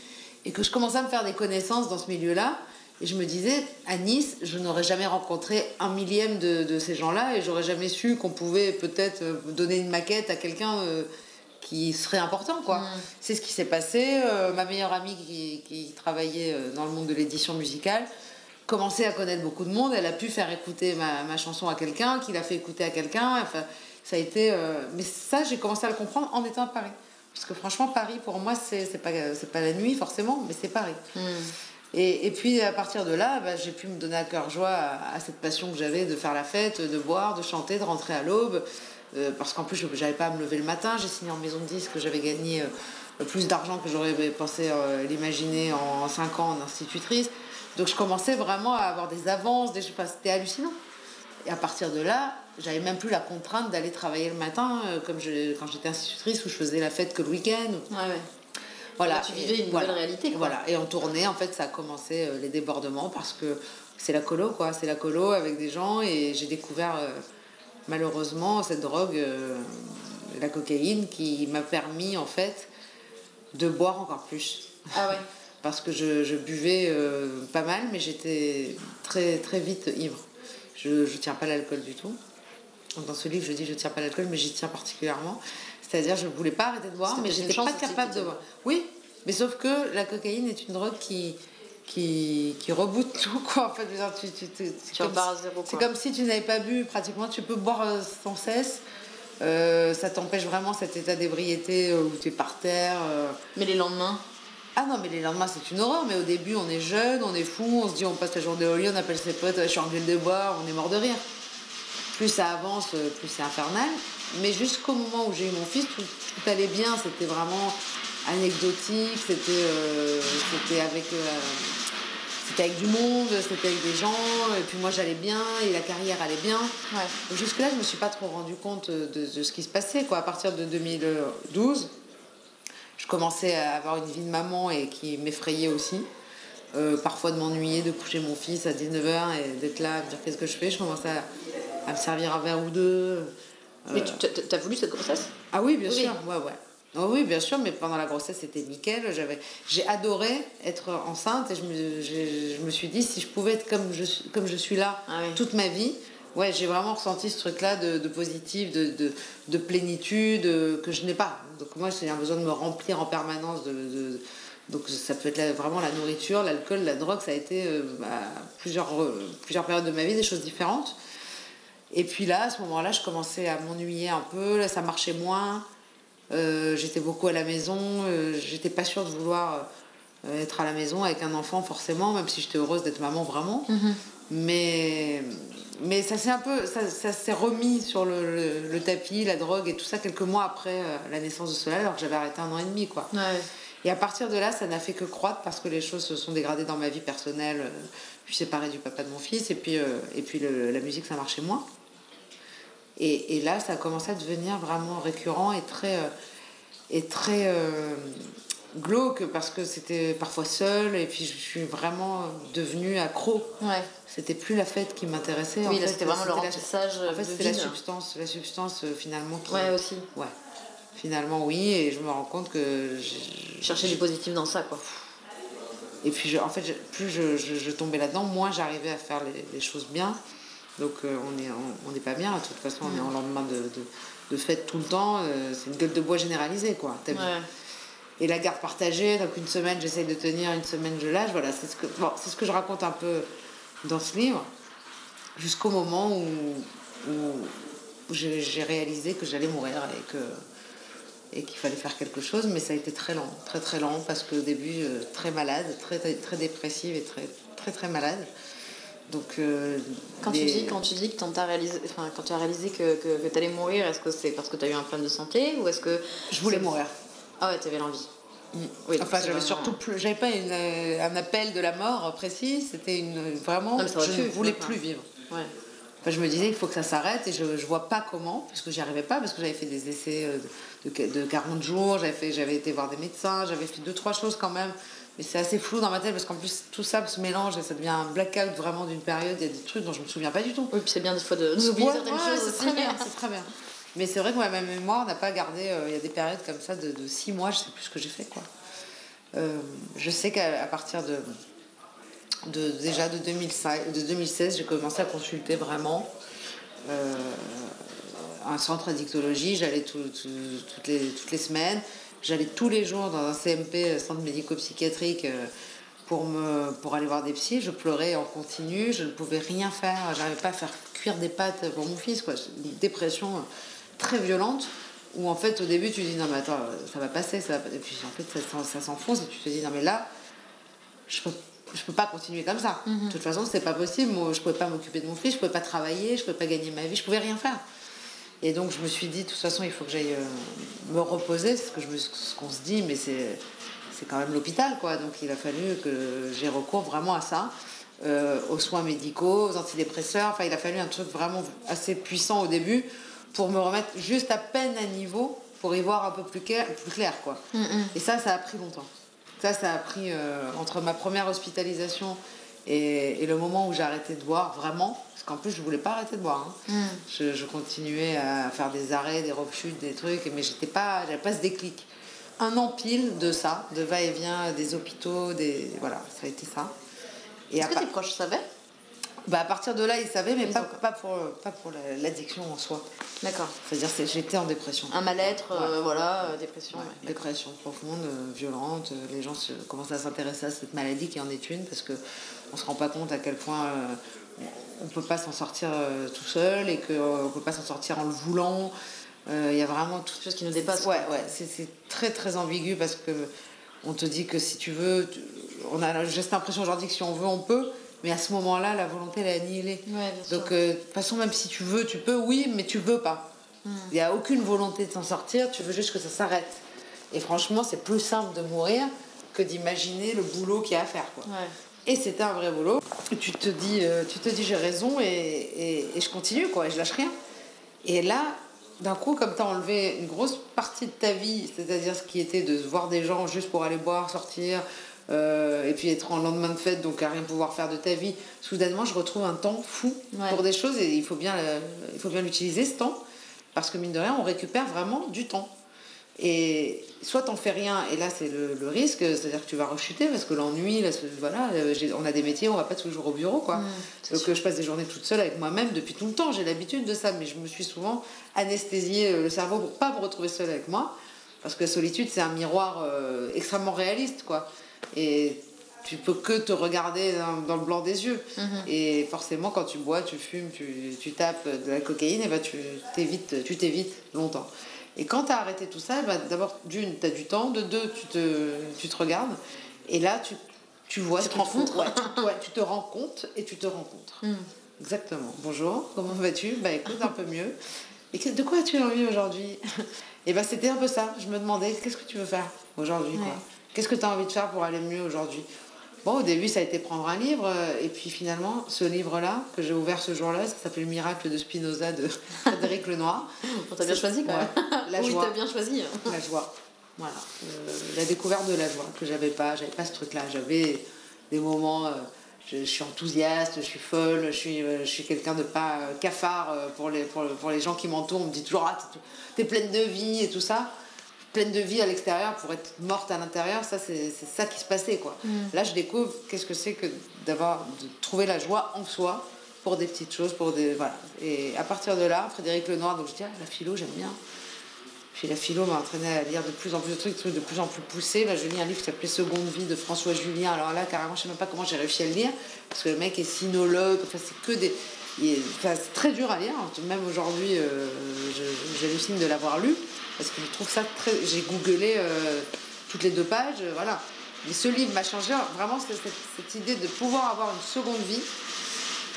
Et que je commençais à me faire des connaissances dans ce milieu-là. Et je me disais, à Nice, je n'aurais jamais rencontré un millième de, de ces gens-là et j'aurais jamais su qu'on pouvait peut-être euh, donner une maquette à quelqu'un qui serait important quoi. Mm. C'est ce qui s'est passé. Euh, ma meilleure amie qui, qui, travaillait euh, dans le monde de l'édition musicale commençait à connaître beaucoup de monde. Elle a pu faire écouter ma, ma chanson à quelqu'un, qui l'a fait écouter à quelqu'un. Enfin, ça a été. Euh, mais ça, j'ai commencé à le comprendre en étant à Paris. Parce que franchement, Paris pour moi, c'est pas c'est pas la nuit forcément, mais c'est Paris. Mm. Et, et, puis à partir de là, bah, j'ai pu me donner à cœur joie à, à cette passion que j'avais de faire la fête, de boire, de chanter, de rentrer à l'aube. Euh, parce qu'en plus, je n'avais pas à me lever le matin. J'ai signé en maison de disque, j'avais gagné euh, plus d'argent que j'aurais pensé euh, l'imaginer en 5 ans en institutrice. Donc je commençais vraiment à avoir des avances, des... c'était hallucinant. Et à partir de là, j'avais même plus la contrainte d'aller travailler le matin, comme je, quand j'étais institutrice, où je faisais la fête que le week-end. Ouais, ouais. Voilà. tu vivais une nouvelle réalité. Voilà. Et en tournée, en fait, ça a commencé les débordements parce que c'est la colo, quoi. C'est la colo avec des gens et j'ai découvert malheureusement, cette drogue, euh, la cocaïne, qui m'a permis en fait de boire encore plus. Ah ouais [LAUGHS] Parce que je, buvais euh, pas mal, mais j'étais très, très vite ivre. Je ne tiens pas l'alcool du tout. Dans ce livre, je dis je tiens pas l'alcool, mais j'y tiens particulièrement. C'est-à-dire, je ne voulais pas arrêter de boire, mais j'étais pas capable de boire. Oui, mais sauf que la cocaïne est une drogue qui, qui, qui reboot tout quoi en fait tu, tu, tu, c'est comme, si, comme si tu n'avais pas bu pratiquement tu peux boire euh, sans cesse. Euh, ça t'empêche vraiment cet état d'ébriété euh, où tu es par terre mais les lendemains? Ah non mais les lendemains c'est une horreur mais au début on est jeune on est fou on se dit on passe la journée au lit on appelle ses potes je suis en gueule de bois on est mort de rire. Plus ça avance plus c'est infernal. Mais jusqu'au moment où j'ai eu mon fils tout, tout allait bien c'était vraiment anecdotique, c'était euh, c'était avec. Euh, c'était avec du monde, c'était avec des gens, et puis moi j'allais bien, et la carrière allait bien. Jusque-là, je me suis pas trop rendu compte de, de, ce qui se passait. Quoi. À partir de 2012, je commençais à avoir une vie de maman et qui m'effrayait aussi. Euh, parfois de m'ennuyer, de coucher mon fils à 19h et d'être là, à me dire qu'est-ce que je fais? Je commençais à, me servir un verre ou deux. Mais tu as voulu cette grossesse? Ah oui, bien sûr, ouais, ouais. Oh oui, bien sûr, mais pendant la grossesse, c'était nickel. J'avais, j'ai adoré être enceinte et je me, je, me, suis dit, si je pouvais être comme je, comme je suis là ah toute ma vie, ouais, j'ai vraiment ressenti ce truc-là de, de positif, de, de, de, plénitude euh, que je n'ai pas. Donc moi, j'ai un besoin de me remplir en permanence de, donc ça peut être vraiment la nourriture, l'alcool, la drogue, ça a été euh, bah, plusieurs, euh, plusieurs périodes de ma vie, des choses différentes. Et puis là, à ce moment-là, je commençais à m'ennuyer un peu, là, ça marchait moins. Euh, j'étais beaucoup à la maison, j'étais pas sûre de vouloir être à la maison avec un enfant forcément, même si j'étais heureuse d'être maman vraiment. Mhm. Mais, mais ça s'est un peu, ça, ça s'est remis sur le, le, tapis, la drogue et tout ça quelques mois après la naissance de cela, alors que j'avais arrêté un an et demi, quoi. Ouais. Et à partir de là, ça n'a fait que croître parce que les choses se sont dégradées dans ma vie personnelle. Euh, je suis séparée du papa de mon fils et puis, euh, et puis la musique, ça marchait moins. Et, et, là, ça a commencé à devenir vraiment récurrent et très, euh, et très glauque parce que c'était parfois seul et puis je suis vraiment devenue accro. Ouais. C'était plus la fête qui m'intéressait. Oui, là c'était vraiment le remplissage. En fait, c'était la substance, la substance finalement qui. Ouais, aussi. Ouais. Finalement, oui, et je me rends compte que. Chercher du positif dans ça, quoi. Et puis, en fait, plus je, je, tombais là-dedans, moins j'arrivais à faire les, choses bien. Donc, euh, on n'est on, on pas bien. De toute façon, on est en lendemain de, de, de, fête tout le temps. Euh, c'est une gueule de bois généralisée, quoi. Et la garde partagée, donc une semaine j'essaye de tenir, une semaine je lâche. Voilà, c'est ce, que, bon, ce que je raconte un peu dans ce livre. Jusqu'au moment où, où j'ai réalisé que j'allais mourir et que et qu'il fallait faire quelque chose, mais ça a été très lent, très très lent, parce qu'au début, euh, très malade, très, très, dépressive et très très très malade. Donc, euh, quand, tu dis, quand tu dis que as réalisé, enfin, quand tu as réalisé que, que, que tu allais mourir, est-ce que c'est parce que tu as eu un problème de santé ou est-ce que... Je voulais mourir. Ah ouais, tu avais l'envie. Mm. Oui, enfin, j'avais surtout plus, j'avais pas une, un appel de la mort précis, c'était une vraiment, je ne voulais plus vivre. Ouais je me disais, il faut que ça s'arrête et je ne vois pas comment, parce que j'y arrivais pas, parce que j'avais fait des essais euh, de, de 40 jours, j'avais été voir des médecins, j'avais fait deux, trois choses quand même. Mais c'est assez flou dans ma tête parce qu'en plus tout ça se mélange et ça devient un blackout vraiment d'une période. Il y a des trucs dont je me souviens pas du tout. Oui, puis c'est bien des fois de d'oublier certaines choses. C'est très bien, [LAUGHS] c'est très bien. Mais c'est vrai que ma mémoire n'a pas gardé. Euh, il y a des périodes comme ça de, de six mois, je sais plus ce que j'ai fait quoi. Euh, je sais qu'à partir de de, déjà de, 2005, de 2016, j'ai commencé à consulter vraiment euh, un centre d'addictologie. J'allais toutes, les, toutes les semaines. J'allais tous les jours dans un CMP, centre médico-psychiatrique, euh, pour, me, pour aller voir des psys. Je pleurais en continu. Je ne pouvais rien faire. J'arrivais pas à faire cuire des pâtes pour mon fils. Quoi. Une dépression très violente où en fait au début tu dis non mais attends ça va passer ça et puis en fait ça, ça s'enfonce et tu te dis non mais là je peux je peux pas continuer comme ça. Mhm. De toute façon, c'est pas possible. Moi, je pouvais pas m'occuper de mon fils, je pouvais pas travailler, je pouvais pas gagner ma vie, je pouvais rien faire. Et donc, je me suis dit, de toute façon, il faut que j'aille euh, me reposer, ce que je ce qu'on se dit, mais c'est c'est quand même l'hôpital, quoi. Donc, il a fallu que j'ai recours vraiment à ça, euh, aux soins médicaux, aux antidépresseurs. Enfin, il a fallu un truc vraiment assez puissant au début pour me remettre juste à peine à niveau pour y voir un peu plus clair, plus clair quoi. Mm. Et ça, ça a pris longtemps. Ça, ça a pris euh, entre ma première hospitalisation et, le moment où j'ai arrêté de boire, vraiment, parce qu'en plus, je voulais pas arrêter de boire. Hein. Mm. Je, continuais à faire des arrêts, des rechutes, des trucs, mais j'étais pas, j'avais pas ce déclic. Un an pile de ça, de va-et-vient des hôpitaux, des voilà, ça a été ça. Est-ce que tes proches savaient? Bah, à partir de là, ils savaient, mais pas, pas, pour, pas pour l'addiction en soi. D'accord. C'est-à-dire que j'étais en dépression. Un mal-être, euh, voilà, euh, dépression. Dépression profonde, euh, violente. Les gens se, commencent à s'intéresser à cette maladie qui en est une parce qu'on ne se rend pas compte à quel point on ne peut pas s'en sortir tout seul et qu'on ne peut pas s'en sortir en le voulant. Il y a vraiment toute chose qui nous dépasse. Ouais, ouais. C'est très très ambigu parce que on te dit que si tu veux, on a juste l'impression aujourd'hui que si on veut, on peut. Mais à ce moment-là, la volonté, elle est annihilée. Donc, euh, de toute façon, même si tu veux, tu peux, oui, mais tu veux pas. Hmm. Il n'y a aucune volonté de s'en sortir, tu veux juste que ça s'arrête. Et franchement, c'est plus simple de mourir que d'imaginer le boulot qu'il y a à faire. Quoi. Et c'était un vrai boulot. Tu te dis, euh, tu te dis j'ai raison et, et, je continue, quoi, et je lâche rien. Et là, d'un coup, comme tu as enlevé une grosse partie de ta vie, c'est-à-dire ce qui était de voir des gens juste pour aller boire, sortir, euh, et puis être en lendemain de fête, donc à rien pouvoir faire de ta vie, soudainement, je retrouve un temps fou pour des choses et il faut bien, il faut bien l'utiliser ce temps, parce que mine de rien, on récupère vraiment du temps. Et soit t'en fais rien, et là c'est le, risque, c'est-à-dire que tu vas rechuter parce que l'ennui, voilà, euh, on a des métiers, on va pas toujours au bureau, quoi. Donc je passe des journées toute seule avec moi-même depuis tout le temps, j'ai l'habitude de ça, mais je me suis souvent anesthésié euh, le cerveau pour pas me retrouver seule avec moi, parce que la solitude c'est un miroir euh, extrêmement réaliste, quoi. Et tu peux que te regarder dans, le blanc des yeux. Mhm. Et forcément, quand tu bois, tu fumes, tu, tu tapes de la cocaïne, et ben tu t'évites, tu t'évites longtemps. Et quand tu as arrêté tout ça, bah, d'abord, d'une, tu as du temps, de deux, tu te, tu te regardes, et là, tu, tu vois tu te, rends compte. tu te rends compte et tu te rencontres. Hmm. Exactement. Bonjour, comment vas-tu? Bah écoute, un peu mieux. Et de quoi as-tu envie aujourd'hui? Et bah c'était un peu ça. Je me demandais, qu'est-ce que tu veux faire aujourd'hui Qu'est-ce que tu as envie de faire pour aller mieux aujourd'hui? Bon, au début, ça a été prendre un livre, euh, et puis finalement, ce livre-là, que j'ai ouvert ce jour-là, ça s'appelle Le miracle de Spinoza de [LAUGHS] Frédéric Lenoir. On t'a bien choisi quand même. La [LAUGHS] oui, t'as bien choisi. La joie. Voilà. Euh, la découverte de la joie, que j'avais pas. J'avais pas ce truc-là. J'avais des moments. Euh, je, suis enthousiaste, je suis folle, je suis, je suis quelqu'un de pas cafard pour les, pour, pour, les gens qui m'entourent. On me dit toujours, ah, t'es pleine de vie et tout ça pleine de vie à l'extérieur pour être morte à l'intérieur, ça c'est ça qui se passait quoi. Mm. Là je découvre qu'est-ce que c'est que d'avoir de trouver la joie en soi pour des petites choses, pour des voilà. Et à partir de là, Frédéric Lenoir, donc je dis ah, la philo j'aime bien. Puis la philo m'a entraîné à lire de plus en plus de trucs, trucs de plus en plus poussés. Là, je lis un livre qui s'appelait Seconde vie de François Julien. Alors là, carrément, je sais même pas comment j'ai réussi à le lire, parce que le mec est sinologue. Enfin, c'est que des. C'est très dur à lire. Même aujourd'hui, euh, j'hallucine de l'avoir lu parce que je trouve ça très. J'ai googlé euh, toutes les deux pages, euh, voilà. Mais ce livre m'a changé vraiment cette, cette, idée de pouvoir avoir une seconde vie.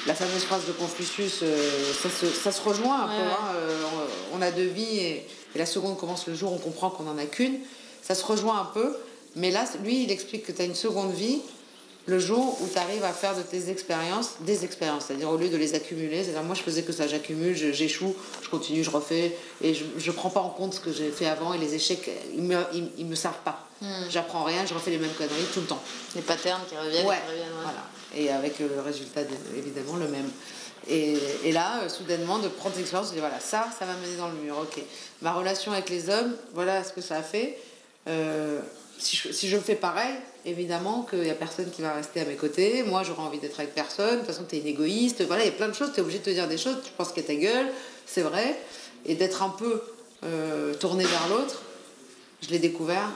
La fameuse phrase de Confucius, euh, ça, se, ça, se, rejoint un peu. Hein, on a deux vies et, la seconde commence le jour où on comprend qu'on n'en a qu'une. Ça se rejoint un peu. Mais là, lui, il explique que tu as une seconde vie le jour où tu arrives à faire de tes expériences des expériences, c'est-à-dire au lieu de les accumuler, c'est-à-dire moi je faisais que ça, j'accumule, j'échoue, je continue, je refais, et je ne prends pas en compte ce que j'ai fait avant, et les échecs, ils me, ils, me servent pas. Hmm. J'apprends rien, je refais les mêmes conneries tout le temps. Les patterns qui reviennent, ouais, qui reviennent voilà. Et avec euh, le résultat, évidemment, le même. Et, et là, euh, soudainement, de prendre des expériences, je dis voilà, ça, ça va mener dans le mur, ok. Ma relation avec les hommes, voilà ce que ça a fait. Euh, si je, si je fais pareil, évidemment qu'il n'y a personne qui va rester à mes côtés. Moi, j'aurais envie d'être avec personne. De toute façon, tu es une égoïste. Voilà, il y a plein de choses. Tu es obligé de te dire des choses. Tu penses qu'à ta gueule, c'est vrai. Et d'être un peu euh, tourné vers l'autre. Je l'ai découvert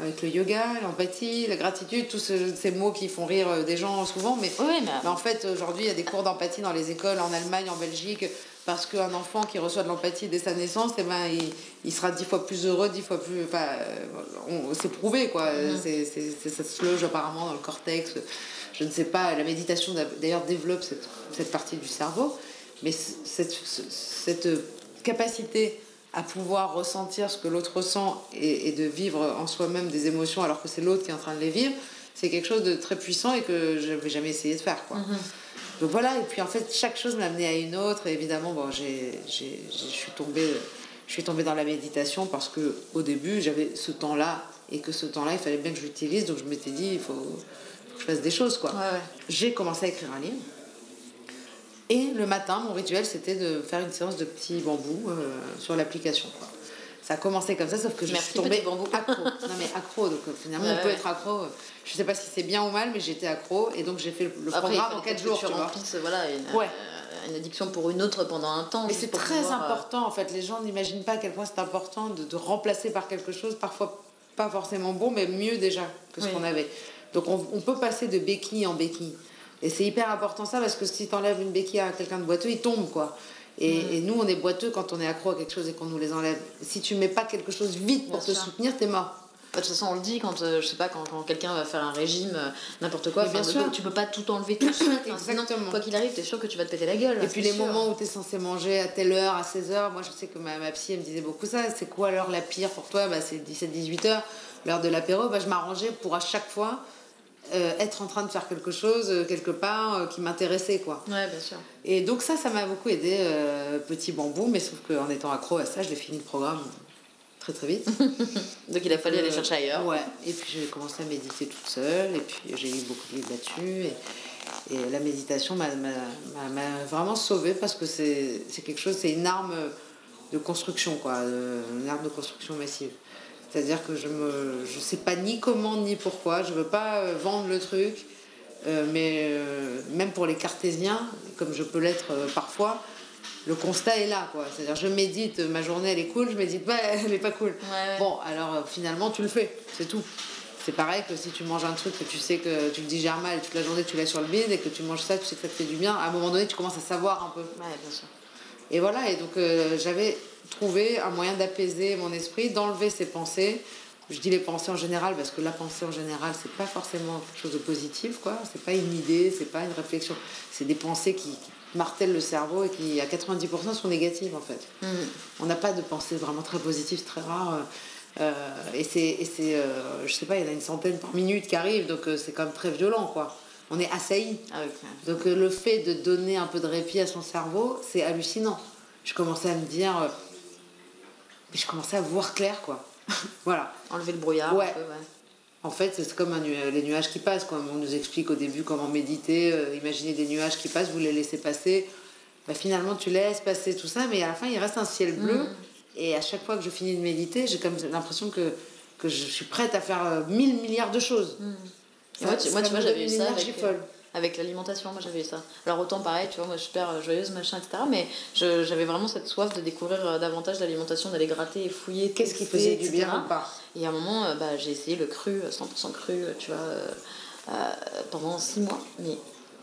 euh, avec le yoga, l'empathie, la gratitude, tous ces mots qui font rire euh, des gens souvent. Mais, oui, mais... en fait, aujourd'hui, il y a des cours d'empathie dans les écoles en Allemagne, en Belgique parce qu'un enfant qui reçoit de l'empathie dès sa naissance, eh ben, il, sera dix fois plus heureux, dix fois plus. Enfin, c'est prouvé, quoi. Mhm. c'est ça se loge apparemment dans le cortex. Je ne sais pas, la méditation d'ailleurs développe cette, cette, partie du cerveau, mais cette, cette, capacité à pouvoir ressentir ce que l'autre ressent et, de vivre en soi-même des émotions alors que c'est l'autre qui est en train de les vivre, c'est quelque chose de très puissant et que je n'avais jamais essayé de faire. Quoi. Mhm. Donc voilà, et puis en fait, chaque chose m'a amené à une autre. Et évidemment, bon, j'ai, j'ai, je suis tombée je suis tombée dans la méditation parce que au début j'avais ce temps-là et que ce temps-là il fallait bien que je l'utilise donc je m'étais dit il faut, que je fasse des choses quoi. J'ai commencé à écrire un livre et le matin mon rituel c'était de faire une séance de petits bambous euh, sur l'application quoi ça a commencé comme ça, sauf que je suis tombée accro. non mais accro, donc euh, finalement on peut être accro. Je sais pas si c'est bien ou mal, mais j'étais accro et donc j'ai fait le, programme en 4 jours. tu, remplisses voilà, une, ouais. Euh, une, addiction pour une autre pendant un temps. Et c'est très euh, important en fait. Les gens n'imaginent pas à quel point c'est important de, de, remplacer par quelque chose, parfois pas forcément bon, mais mieux déjà que ce qu'on avait. Donc on, on, peut passer de béquille en béquille. Et c'est hyper important ça parce que si tu enlèves une béquille à quelqu'un de boiteux, il tombe quoi. Et, nous, on est boiteux quand on est accro à quelque chose et qu'on nous les enlève. Si tu mets pas quelque chose vite pour te soutenir, t'es mort. De toute façon, on le dit quand, euh, je sais pas, quand, quand quelqu'un va faire un régime, euh, n'importe quoi, bien sûr. tu peux pas tout enlever tout de suite. [LAUGHS] Exactement. quoi qu'il arrive, tu es sûr que tu vas te péter la gueule. Et puis les moments où tu es censé manger à telle heure, à 16 heures, moi je sais que ma, ma psy elle me disait beaucoup ça. C'est quoi l'heure la pire pour toi? Bah, C'est 17-18 heures, l'heure de l'apéro. Bah, je m'arrangeais pour à chaque fois euh, être en train de faire quelque chose euh, quelque part euh, qui m'intéressait quoi. Ouais, bien sûr. Et donc ça, ça m'a beaucoup aidé, petit bambou, mais sauf qu'en étant accro à ça, je l'ai fini le programme très très vite. [LAUGHS] Donc il a fallu aller chercher ailleurs. Ouais, et puis j'ai commencé à méditer toute seule, et puis j'ai eu beaucoup de livres là-dessus. Et, et la méditation m'a vraiment sauvée parce que c'est quelque chose, c'est une arme de construction, quoi, une arme de construction massive. C'est-à-dire que je me je sais pas ni comment ni pourquoi, je veux pas euh, vendre le truc, euh, mais euh, même pour les cartésiens, comme je peux l'être euh, parfois, le constat est là, quoi. C'est-à-dire, je médite, ma journée elle est cool, je médite pas, [LAUGHS] elle est pas cool. ouais. Bon, alors finalement, tu le fais, c'est tout. C'est pareil que si tu manges un truc que tu sais que tu le digères mal toute la journée, tu l'as sur le bide et que tu manges ça, tu sais que ça te fait du bien, à un moment donné, tu commences à savoir un peu. Ouais, bien sûr. Et voilà, et donc j'avais trouvé un moyen d'apaiser mon esprit, d'enlever ces pensées. Je dis les pensées en général parce que la pensée en général, c'est pas forcément quelque chose de positif, quoi. C'est pas une idée, c'est pas une réflexion. C'est des pensées qui, qui martèlent le cerveau et qui, à 90%, sont négatives, en fait. Mhm. On n'a pas de pensées vraiment très positives, très rare. euh, euh, et c'est, et c'est euh, je sais pas, il y en a une centaine par minute qui arrivent, donc euh, c'est quand même très violent, quoi. On est assailli. Ah. Donc euh, le fait de donner un peu de répit à son cerveau, c'est hallucinant. Je commençais à me dire, mais je commençais à voir clair, quoi. [LAUGHS] voilà. Enlever le brouillard. Ouais. un peu, ouais. En fait, c'est comme un nu- les nuages qui passent. Quoi. On nous explique au début comment méditer, euh, imaginer des nuages qui passent, vous les laissez passer. Bah, finalement, tu laisses passer tout ça, mais à la fin, il reste un ciel bleu. Mm. Et à chaque fois que je finis de méditer, j'ai comme l'impression que, que je suis prête à faire euh, mille milliards de choses. Moi, tu, Ça- moi, tu vois, me j'avais eu ça avec, folle. Avec l'alimentation. Moi, j'avais ça. Alors, autant pareil, tu vois, moi, je suis super euh, joyeuse, machin, etc. Mais j'avais vraiment cette soif de découvrir euh, davantage l'alimentation, d'aller gratter et fouiller. Qu'est-ce qui faisait du bien ou pas? Et à un moment, euh, bah, j'ai essayé le cru, euh, 100% cru, tu vois, euh, euh, pendant six mois. Mais,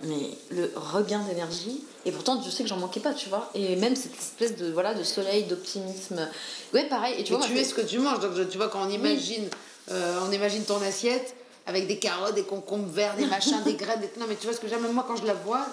mais le regain d'énergie, et pourtant, je sais que j'en manquais pas, tu vois. Et même cette espèce de, voilà, de soleil, d'optimisme. Ouais, pareil. Et tu vois, es ce que tu manges. Donc, tu vois, quand on imagine, euh, on imagine ton assiette avec des carottes, des concombres verts, des machins, des graines. des- Non, mais tu vois ce que j'aime, même moi, quand je la vois,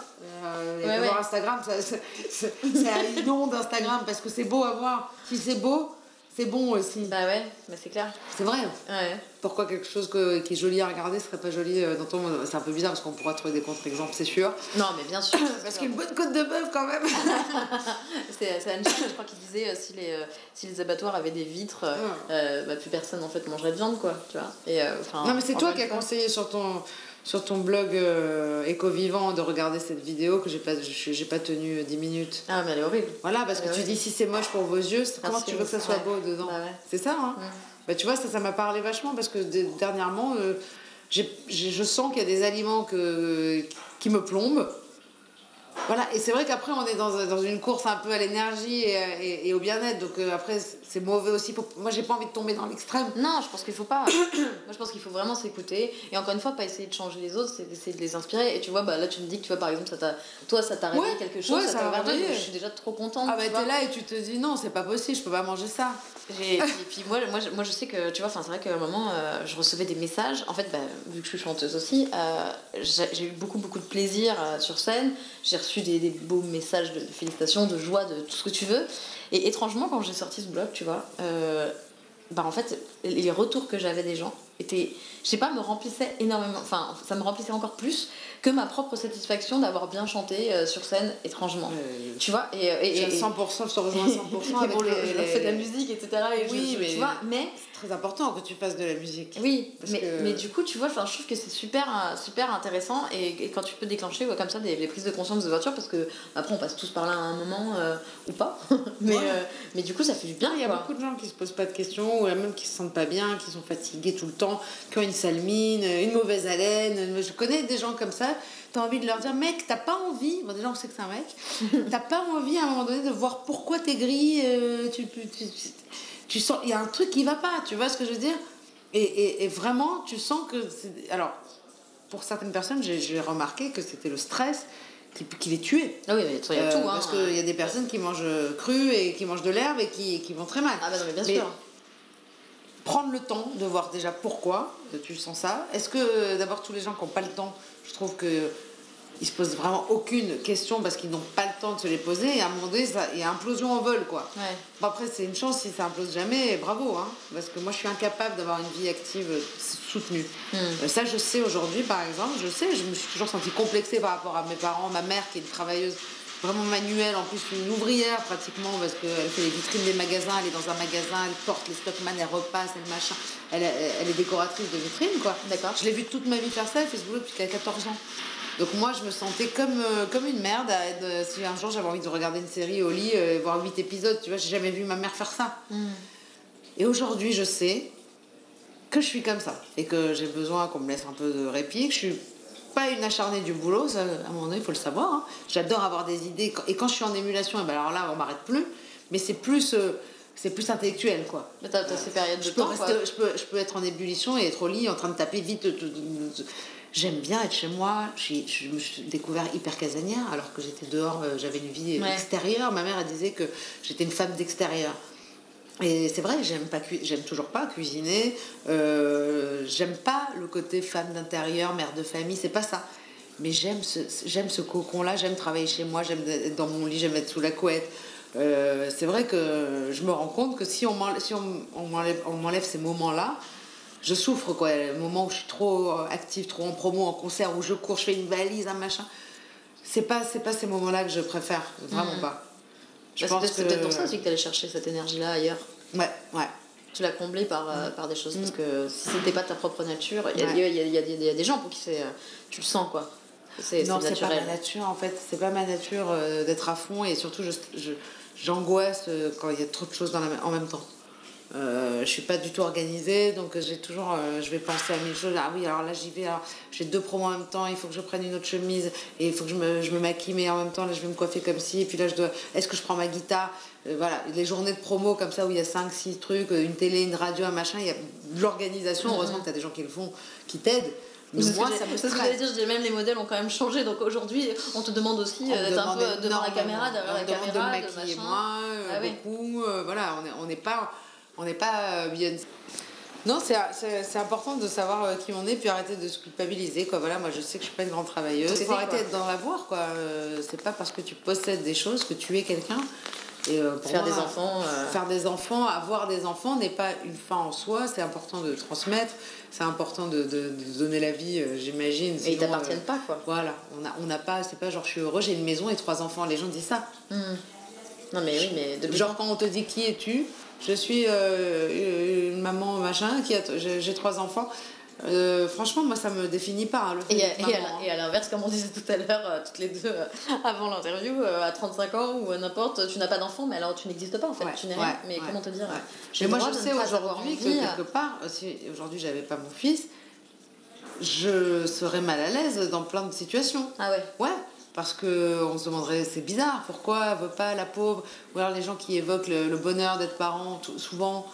euh, et Ouais, faut ouais. voir Instagram, ça, ça, ça, ça inonde Instagram parce que c'est beau à voir. Si c'est beau, c'est bon aussi. Bah ouais, mais c'est clair. C'est vrai. Ouais. Pourquoi quelque chose que- qui est joli à regarder serait pas joli euh, dans ton monde C'est un peu bizarre parce qu'on pourra trouver des contre-exemples, c'est sûr. Non, mais bien sûr. [COUGHS] Parce qu'une bonne côte de bœuf, quand même. [LAUGHS] C'est Einstein, je crois, qui disait euh, si, les, euh, si les abattoirs avaient des vitres, euh, euh, bah, plus personne en fait mangerait de viande, quoi. Tu vois. Et, euh, enfin, Non, mais c'est toi qui as conseillé sur ton, sur ton blog euh, Éco-Vivant de regarder cette vidéo que j'ai pas, j'ai pas tenu 10 minutes. Ah, mais elle est horrible. Voilà, parce que tu dis si c'est moche pour vos yeux, comment tu veux que ça soit beau dedans Bah ouais. C'est ça, hein bah, Tu vois, ça ça m'a parlé vachement parce que dernièrement, euh, je sens qu'il y a des aliments que, qui me plombent. Voilà, et c'est vrai qu'après, on est dans, dans une course un peu à l'énergie et, et- et au bien-être, donc euh, après, c'est mauvais aussi. Faut- moi, j'ai pas envie de tomber dans l'extrême. Non, je pense qu'il faut pas. [COUGHS] Moi, je pense qu'il faut vraiment s'écouter. Et encore une fois, pas essayer de changer les autres, c'est d'essayer de les inspirer. Et tu vois, bah, là, tu me dis que tu vois, par exemple, ça toi, ça t'a réveillé Ouais, quelque chose, ouais, ça ça t'a réveillé. Je suis déjà trop contente. Ah bah t'es là et tu te dis non, c'est pas possible, je peux pas manger ça. Et puis moi, moi, moi, je sais que, tu vois, c'est vrai qu'à un moment, euh, je recevais des messages. En fait, bah, vu que je suis chanteuse aussi, euh, j'ai eu beaucoup, beaucoup de plaisir euh, sur scène. J'ai reçu des, beaux messages de, félicitations, de joie, de tout ce que tu veux. Et étrangement, quand j'ai sorti ce blog, tu vois, bah, en fait, les retours que j'avais des gens étaient, je sais pas, me remplissaient énormément. Enfin, ça me remplissait encore plus que ma propre satisfaction d'avoir bien chanté euh, sur scène, étrangement. Tu vois, et, et, et- et- 100%, je te rejoins à [LAUGHS] 100% et avec bon, les- les- fais de la musique, etc. Et Oui, je- mais- tu vois, mais C'est très important que tu fasses de la musique. oui, mais, que- mais du coup, tu vois, je trouve que c'est super, euh, super intéressant et, et quand tu peux déclencher ouais, comme ça des, des prises de conscience de voiture, parce que après on passe tous par là à un moment euh, ou pas, [LAUGHS] mais, Ouais. euh, mais du coup ça fait du bien. Il y a beaucoup de gens qui se posent pas de questions, ou même qui se sentent pas bien, qui sont fatigués tout le temps, qui ont une sale mine, une mauvaise haleine. Je connais des gens comme ça, tu as envie de leur dire, mec, t'as pas envie, bon déjà on sait que c'est un mec, [LAUGHS] t'as pas envie à un moment donné de voir pourquoi t'es gris, euh, tu, tu, tu, tu sens, il y a un truc qui va pas, tu vois ce que je veux dire? Et, et, et vraiment, tu sens que. Alors, pour certaines personnes, j'ai remarqué que c'était le stress qui, qui les tuait. Ah oui, il y a Euh, tout. Hein. Parce qu'il y a des personnes qui mangent cru et qui mangent de l'herbe et qui, qui vont très mal. Ah bah non, mais bien Mais sûr. Prendre le temps de voir déjà pourquoi tu sens ça. Est-ce que d'abord tous les gens qui n'ont pas le temps, je trouve que ils se posent vraiment aucune question parce qu'ils n'ont pas le temps de se les poser. Et à un moment donné, il y a implosion en vol, quoi. Bon, après, c'est une chance si ça implose jamais, bravo, hein, parce que moi, je suis incapable d'avoir une vie active soutenue. Hmm. Euh, ça, je sais aujourd'hui, par exemple, je sais, je me suis toujours sentie complexée par rapport à mes parents, ma mère qui est une travailleuse vraiment manuelle, en plus une ouvrière pratiquement, parce qu'elle fait les vitrines des magasins, elle est dans un magasin, elle porte les stockman, elle repasse, elle machin. Elle, elle, est décoratrice de vitrines, quoi. D'accord. Je l'ai vue toute ma vie faire ça, elle fait ce boulot depuis qu'elle a 14 ans. Donc moi, je me sentais comme, euh, comme une merde. si un jour j'avais envie de regarder une série au lit, euh, voir huit épisodes, tu vois, j'ai jamais vu ma mère faire ça. Hmm. Et aujourd'hui, je sais que je suis comme ça et que j'ai besoin qu'on me laisse un peu de répit, que je suis pas une acharnée du boulot, ça, à un moment donné, il faut le savoir. Hein. J'adore avoir des idées. Et quand je suis en émulation, et eh ben alors là, on m'arrête plus. Mais c'est plus, euh, c'est plus intellectuel, quoi. Mais t'as, ces périodes de temps, Je, peux, je peux être en ébullition et être au lit en train de taper vite. J'aime bien être chez moi. Je, me suis découvert hyper casanière alors que j'étais dehors, euh, j'avais une vie extérieure. Ma mère, elle disait que j'étais une femme d'extérieur. Et c'est vrai, j'aime pas j'aime toujours pas cuisiner. Euh, j'aime pas le côté femme d'intérieur, mère de famille, c'est pas ça. Mais j'aime ce, j'aime ce cocon-là, j'aime travailler chez moi, j'aime être dans mon lit, j'aime être sous la couette. Euh, c'est vrai que je me rends compte que si on m'enlève, si on, m'enlève, on m'enlève ces moments-là, je souffre quoi. Le moment où je suis trop active, trop en promo, en concert, où je cours, je fais une valise, un machin. C'est pas, c'est pas ces moments-là que je préfère, vraiment mmh. pas. Je pense que c'est peut-être pour ça aussi que tu allais chercher cette énergie-là ailleurs. Ouais, ouais. Tu l'as comblée par, euh, par des choses. Parce mmh. que si c'était pas ta propre nature, il y, a, y, a, y, a, des gens pour qui c'est. Euh, tu le sens quoi. C'est, non, c'est pas ma nature en fait. C'est pas ma nature euh, d'être à fond et surtout je, j'angoisse quand il y a trop de choses dans la, en même temps. Euh, je suis pas du tout organisée, donc j'ai toujours, euh, je vais penser à mille choses. Ah oui, alors là j'y vais, alors j'ai deux promos en même temps, il faut que je prenne une autre chemise et il faut que je me, je me maquille, mais en même temps là je vais me coiffer comme ci, et puis là je dois, est-ce que je prends ma guitare? Euh, Voilà, les journées de promo comme ça où il y a 5, 6 trucs, une télé, une radio, un machin, il y a de l'organisation. Mm-hmm. Heureusement que tu as des gens qui le font, qui t'aident. Mais moi, ça me ce que j'allais dire, je dis, même les modèles ont quand même changé. Donc aujourd'hui, on te demande aussi d'être un peu devant la caméra, derrière la caméra. De me maquiller moi, ah beaucoup. voilà, on n'est pas on n'est pas euh, bien. Non, c'est important de savoir euh, qui on est, puis arrêter de se culpabiliser. Quoi. Voilà, moi, je sais que je suis pas une grande travailleuse. Il faut arrêter d'être dans la voie. Quoi. Euh, c'est pas parce que tu possèdes des choses que tu es quelqu'un. Et faire des enfants. Faire des enfants, avoir des enfants n'est pas une fin en soi. C'est important de transmettre. C'est important de, de, donner la vie, j'imagine. Et ils t'appartiennent pas, quoi. Voilà. On n'a on pas. C'est pas genre je suis heureux, j'ai une maison et trois enfants. Les gens disent ça. Hmm. Non, mais oui, mais. De... Genre quand on te dit qui es-tu je suis euh, une maman machin, qui a, j'ai trois enfants. Euh, franchement, moi, ça me définit pas. Hein, et, à, l'inverse, comme on disait tout à l'heure, euh, toutes les deux [LAUGHS] avant l'interview, à 35 ans ou n'importe, tu n'as pas d'enfant, mais alors tu n'existes pas en fait, tu n'es rien. Mais comment te dire Mais moi, je sais aujourd'hui que quelque part, si aujourd'hui j'avais pas mon fils, je serais mal à l'aise dans plein de situations. Ah ouais Ouais, parce qu'on se demanderait, c'est bizarre, pourquoi elle veut pas la pauvre Ou alors les gens qui évoquent le, bonheur d'être parent, souvent,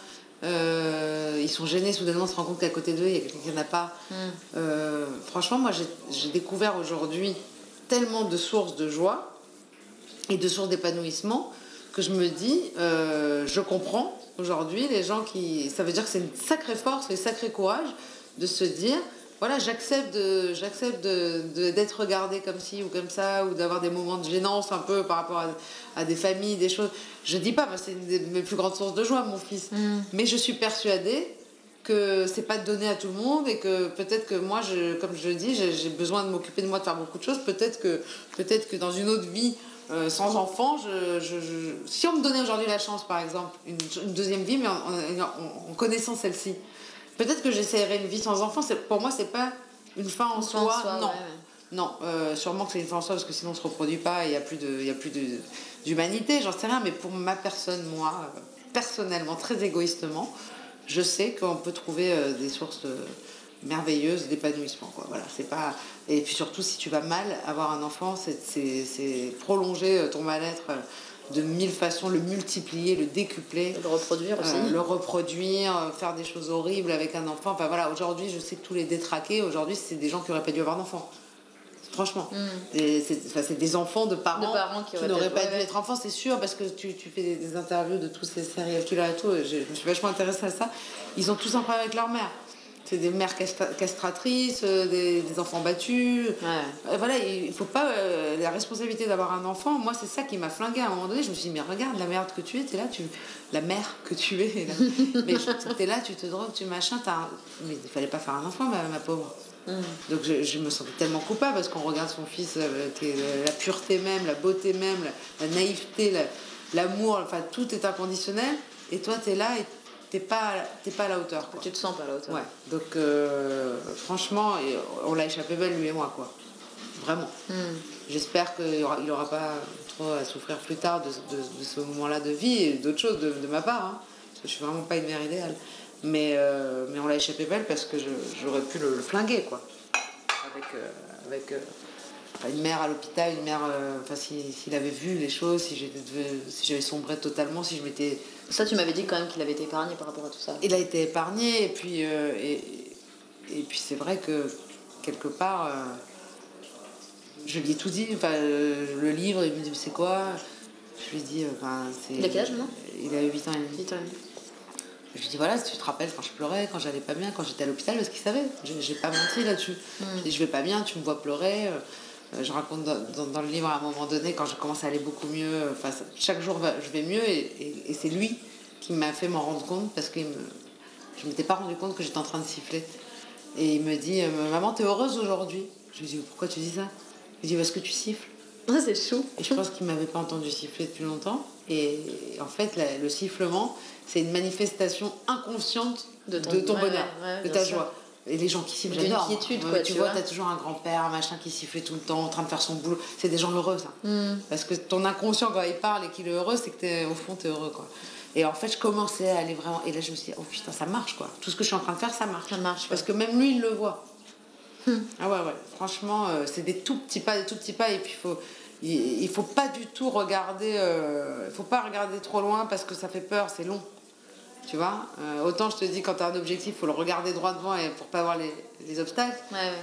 euh, ils sont gênés, soudainement, se rendent compte qu'à côté d'eux, il y a quelqu'un qui n'en a pas. Hmm. Euh, franchement, moi, j'ai découvert aujourd'hui tellement de sources de joie et de sources d'épanouissement que je me dis, euh, je comprends aujourd'hui les gens qui... Ça veut dire que c'est une sacrée force et un sacré courage de se dire voilà, j'accepte de, j'accepte de, d'être regardée comme ci ou comme ça, ou d'avoir des moments de gênance un peu par rapport à, des familles, des choses. Je dis pas, c'est une de mes plus grandes sources de joie, mon fils. Mm. Mais je suis persuadée que c'est pas donné à tout le monde et que peut-être que moi, je, comme je le dis, j'ai, besoin de m'occuper de moi, de faire beaucoup de choses. Peut-être que, peut-être que dans une autre vie, euh, sans enfant, je, si on me donnait aujourd'hui la chance, par exemple, une, deuxième vie, mais en connaissant celle-ci, Peut-être que j'essaierai une vie sans enfant. Pour moi, c'est pas une fin en soi. non. Non, euh, sûrement que c'est une fin en soi parce que sinon on se reproduit pas et il n'y a plus d'humanité, j'en sais rien. Mais pour ma personne, moi, personnellement, très égoïstement, je sais qu'on peut trouver euh, des sources merveilleuses d'épanouissement. Voilà, c'est pas et puis surtout si tu vas mal, avoir un enfant, c'est prolonger euh, ton mal-être de mille façons, le multiplier, le décupler. Le reproduire aussi. Euh, le reproduire, euh, faire des choses horribles avec un enfant. Enfin voilà, aujourd'hui, je sais que tous les détraqués, aujourd'hui, c'est des gens qui auraient pas dû avoir d'enfants. Franchement. Mm. C'est des enfants de parents, qui, n'auraient pas dû être enfants, c'est sûr, parce que tu, tu fais des, interviews de tous ces séries tu et tout. Je, je me suis vachement intéressée à ça. Ils ont tous un problème avec leur mère. C'est des mères castratrices, euh, des, enfants battus. Ouais. voilà, il faut pas. la responsabilité d'avoir un enfant, moi, c'est ça qui m'a flingué à un moment donné. Je me suis dit, mais regarde la merde que tu es, es là, tu, la mère que tu es. [LAUGHS] mais tu es là, tu te drogues, tu machin. Mais il fallait pas faire un enfant, ma, ma pauvre. Mm. Donc je, me sentais tellement coupable parce qu'on regarde son fils, la pureté même, la beauté même, la, naïveté, l'amour, enfin tout est inconditionnel. Et toi, tu es là et t'es pas, pas à la hauteur. Quoi. Tu te sens pas à la hauteur. Ouais. Donc, euh, franchement, on l'a échappé belle, lui et moi, quoi. Vraiment. Hmm. J'espère qu'il n'y aura, il aura pas trop à souffrir plus tard de, de, ce moment-là de vie et d'autres choses de, de, ma part. Hein, parce que je suis vraiment pas une mère idéale. Mais, euh, mais on l'a échappé belle parce que j'aurais pu le, flinguer, quoi. Avec. Euh, avec une mère à l'hôpital, une mère, enfin, s'il avait vu les choses, si j'avais sombré totalement, si je m'étais ça, tu m'avais dit quand même qu'il avait été épargné par rapport à tout ça. Il a été épargné, et puis, euh, et, et, puis c'est vrai que quelque part, euh, je lui ai tout dit. Enfin, euh, le livre, il me dit c'est quoi? Je lui ai dit. Enfin, il a quel âge maintenant Il a 8 ans et demi. 8 ans et demi. Je lui ai dit voilà, si tu te rappelles quand je pleurais, quand j'allais pas bien, quand j'étais à l'hôpital, parce qu'il savait. J'ai pas menti là-dessus. Hmm. Je lui ai dit je vais pas bien, tu me vois pleurer. Je raconte dans, dans, le livre à un moment donné, quand je commence à aller beaucoup mieux, enfin, chaque jour je vais mieux et, et, c'est lui qui m'a fait m'en rendre compte parce que me, je ne m'étais pas rendu compte que j'étais en train de siffler. Et il me dit euh, Maman, t'es heureuse aujourd'hui? Je lui dis Pourquoi tu dis ça? Il me dit Parce que tu siffles. Ah, c'est chou. Et je pense qu'il ne m'avait pas entendu siffler depuis longtemps. Et en fait, le sifflement, c'est une manifestation inconsciente de ton, bonheur, de ta joie. Et les gens qui sifflent, j'adore. inquiétude, quoi. Tu, vois, tu as toujours un grand-père, un machin qui siffle tout le temps, en train de faire son boulot. C'est des gens heureux, ça. Hmm. Parce que ton inconscient, quand il parle et qu'il est heureux, c'est que es, au fond, tu es heureux, quoi. Et en fait, je commençais à aller vraiment. Et là, je me suis dit, oh putain, ça marche, quoi. Tout ce que je suis en train de faire, ça marche. Ça marche. Parce que même lui, il le voit. Hmm. Ah ouais, ouais. Franchement, euh, c'est des tout petits pas, des tout petits pas. Et puis, il faut. Il, faut pas du tout regarder. Euh, il faut pas regarder trop loin parce que ça fait peur, c'est long. Tu vois euh, Autant je te dis, quand tu as un objectif, il faut le regarder droit devant et pour pas voir les, les obstacles.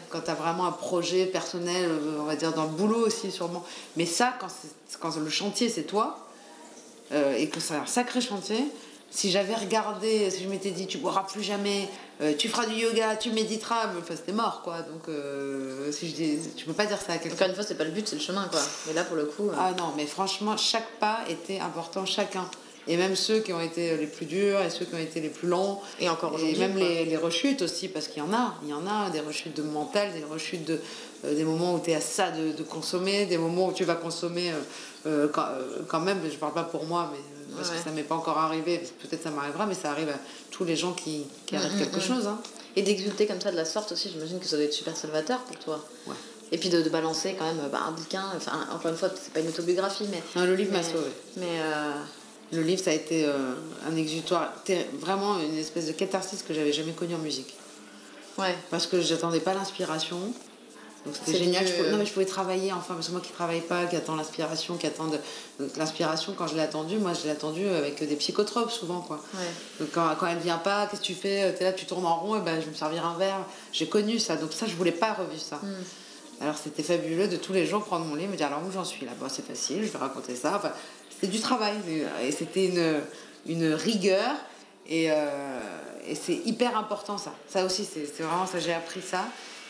Quand tu as vraiment un projet personnel, euh, on va dire dans le boulot aussi, sûrement. Mais ça, quand, quand le chantier, c'est toi, euh, et que c'est un sacré chantier, si j'avais regardé, si je m'étais dit, tu boiras plus jamais, tu feras du yoga, tu méditeras, enfin, c'était mort, quoi. Donc, si je dis, tu peux pas dire ça à quelqu'un. Encore une fois, c'est pas le but, c'est le chemin, quoi. Mais là, pour le coup. Ah non, mais franchement, chaque pas était important, chacun et même ceux qui ont été les plus durs et ceux qui ont été les plus longs. Et encore aujourd'hui. Et même les, les, rechutes aussi, parce qu'il y en a. Il y en a des rechutes de mental, des rechutes de. Euh, des moments où tu es à ça de, de, consommer, des moments où tu vas consommer euh, euh, quand, quand, même, je parle pas pour moi, mais parce que ça m'est pas encore arrivé, peut-être ça m'arrivera, mais ça arrive à tous les gens qui, qui arrêtent quelque chose. Hein. Et d'exulter comme ça de la sorte aussi, j'imagine que ça doit être super salvateur pour toi. Ouais. Et puis de, de, balancer quand même bah, un bouquin, enfin encore une fois, c'est pas une autobiographie, mais. Non, le livre m'a sauvé. Mais. Le livre, ça a été euh, un exutoire, vraiment une espèce de catharsis que j'avais jamais connu en musique. Ouais. Parce que j'attendais pas l'inspiration. Donc c'était génial. non, mais je pouvais travailler, enfin, parce que moi qui travaille pas, qui attend l'inspiration, qui attend. L'inspiration, quand je l'ai attendue, moi je l'ai attendue avec des psychotropes souvent, quoi. Donc quand, quand elle vient pas, qu'est-ce que tu fais? Es là, tu tournes en rond, et ben je vais me servir un verre. J'ai connu ça, donc ça, je voulais pas revivre ça. Hmm. Alors c'était fabuleux de tous les jours prendre mon livre et me dire alors où j'en suis là? Bon, c'est facile, je vais raconter ça. Enfin, c'est du travail. Et c'était une, une rigueur. Et, euh, et c'est hyper important ça. Ça aussi, c'est vraiment ça, j'ai appris ça.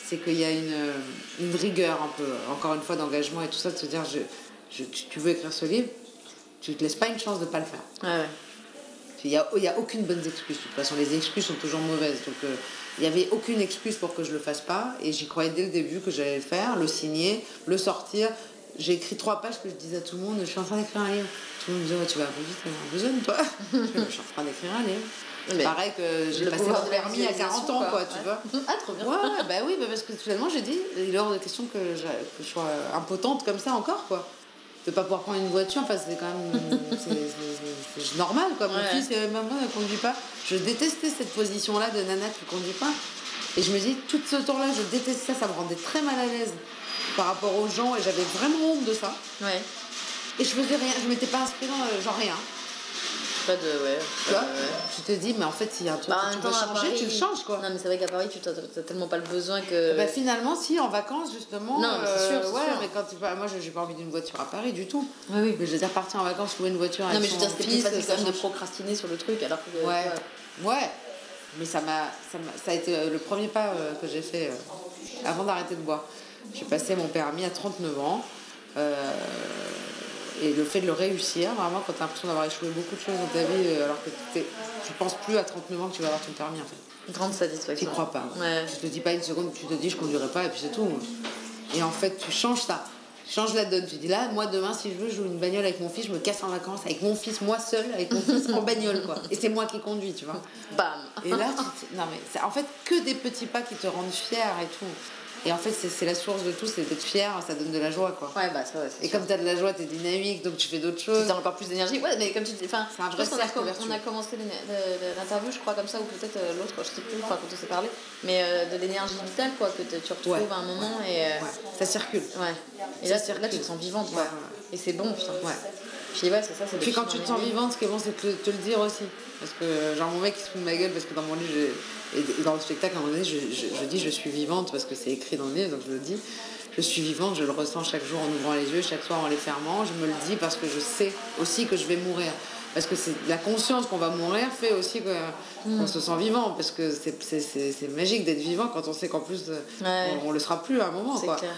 C'est qu'il y a une, une, rigueur un peu, encore une fois, d'engagement et tout ça, de se dire, je, je, tu veux écrire ce livre, tu te laisses pas une chance de pas le faire. Ouais, Il n'y a, il y a aucune bonne excuse. De toute façon, les excuses sont toujours mauvaises. Donc, euh, il n'y avait aucune excuse pour que je le fasse pas. Et j'y croyais dès le début que j'allais le faire, le signer, le sortir, j'ai écrit trois pages que je disais à tout le monde, je suis en train d'écrire un livre. Tout le monde me disait, tu vas vite, tu as besoin, toi. [LAUGHS] je suis en train d'écrire un livre. Mais Pareil que j'ai passé mon permis à 40 ans, quoi, tu vois. Ah, trop bien. Ouais, bah oui, bah parce que finalement, j'ai dit, il est hors de question que je, que je sois impotente comme ça encore, quoi. De pas pouvoir prendre une voiture, enfin, c'est quand même c'est normal, quoi. Mon fils, maman ne conduit pas. Je détestais cette position-là de nana qui conduit pas. Et je me dis, tout ce temps-là, je détestais ça, ça me rendait très mal à l'aise par rapport aux gens et j'avais vraiment honte de ça. Ouais. Et je faisais rien, je m'étais pas inspirée dans genre rien. Pas de. Ouais. Tu vois Tu te dis, mais en fait, s'il y a un truc bah, que tu veux changer, tu le changes quoi. Non, mais c'est vrai qu'à Paris, tu n'as tellement pas le besoin que. Bah, finalement, si, en vacances, justement. Non, c'est sûr. Euh, ouais, mais quand tu Moi, j'ai pas envie d'une voiture à Paris du tout. Oui, oui. Mais je veux dire, partir en vacances, louer une voiture Non, mais je veux dire, c'était plus facile quand même de procrastiner sur le truc alors que. Ouais. Ouais. Mais ça m'a, ça, m'a- ça a été euh, le premier pas euh, que j'ai fait euh, avant d'arrêter de boire. J'ai passé mon permis à 39 ans. euh, et le fait de le réussir, vraiment, quand tu as l'impression d'avoir échoué beaucoup de choses dans ta vie, euh, alors que tu penses plus à 39 ans que tu vas avoir ton permis, en fait. Grande Tu satisfaction. crois pas. Ouais. Tu te dis pas une seconde, tu te dis je conduirai pas et puis c'est tout. Et en fait, tu changes ça. Tu changes la donne. Tu dis là, moi demain, si je veux, je joue une bagnole avec mon fils, je me casse en vacances avec mon fils, moi seul, avec mon fils en bagnole, quoi. Et c'est moi qui conduis, tu vois. Bam Et là, tu te- non mais c'est en fait que des petits pas qui te rendent fier et tout. Et en fait, c'est la source de tout, c'est d'être fier, ça donne de la joie, quoi. Ouais, bah ça, ouais. c'est Et comme tu as de la joie, tu es dynamique, donc tu fais d'autres choses. Tu as encore plus d'énergie. Ouais, mais comme tu dis, enfin, je pense qu'on a, a commencé l'interview, je crois, comme ça, ou peut-être euh, l'autre, je sais plus, enfin, quand on s'est parlé, mais euh, de l'énergie vitale, quoi, que tu retrouves Ouais. à un moment et. euh, ça circule. ouais. Et là, circule. là, tu te sens vivante, quoi. Et c'est bon, putain. Ouais. Puis ouais, c'est ça, c'est Puis quand tu te sens vivante, ce qui est bon, c'est de te le dire aussi. Parce que, genre, mon mec, il se fout de ma gueule parce que dans mon livre, j'ai- et dans le spectacle, à un moment donné, je, je- je dis je suis vivante parce que c'est écrit dans le livre, donc je le dis. Je suis vivante, je le ressens chaque jour en ouvrant les yeux, chaque soir en les fermant. Je me le dis parce que je sais aussi que je vais mourir. Parce que c'est la conscience qu'on va mourir fait aussi que- qu'on se sent vivant. Parce que c'est- magique d'être vivant quand on sait qu'en plus, Ouais. on, on le sera plus à un moment. Quoi. clair.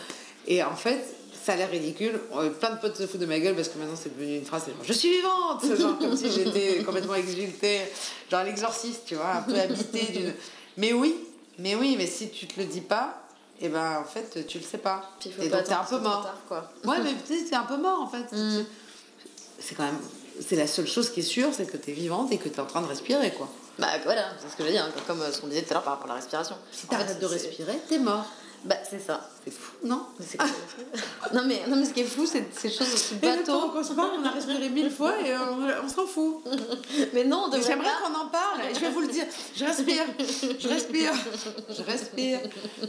Et en fait, ça a l'air ridicule. Euh, Plein de potes se foutent de ma gueule parce que maintenant c'est devenu une phrase, genre je suis vivante Genre comme si j'étais complètement exultée, genre l'exorciste, tu vois, un peu habité d'une. Mais oui, mais oui, mais si tu te le dis pas, et ben en fait tu le sais pas. Puis Et donc t'es un peu mort. tard, quoi. Ouais, mais tu sais, t'es un peu mort en fait. Mm. C'est quand même. C'est la seule chose qui est sûre, c'est que t'es vivante et que t'es en train de respirer quoi. Bah voilà, c'est ce que je veux dire, hein, comme euh, ce qu'on disait tout à l'heure par rapport à la respiration. Si t'arrêtes de respirer, t'es mort. Bah c'est ça. C'est fou, non Mais c'est [LAUGHS] non, mais, non mais ce qui est fou, c'est ces choses aussi Et le temps bateau. qu'on se parle, on a respiré mille fois et euh, on, on s'en fout. [LAUGHS] Mais non, on J'aimerais qu'on en parle. Et je vais vous le dire. Je respire. Je respire. Je respire.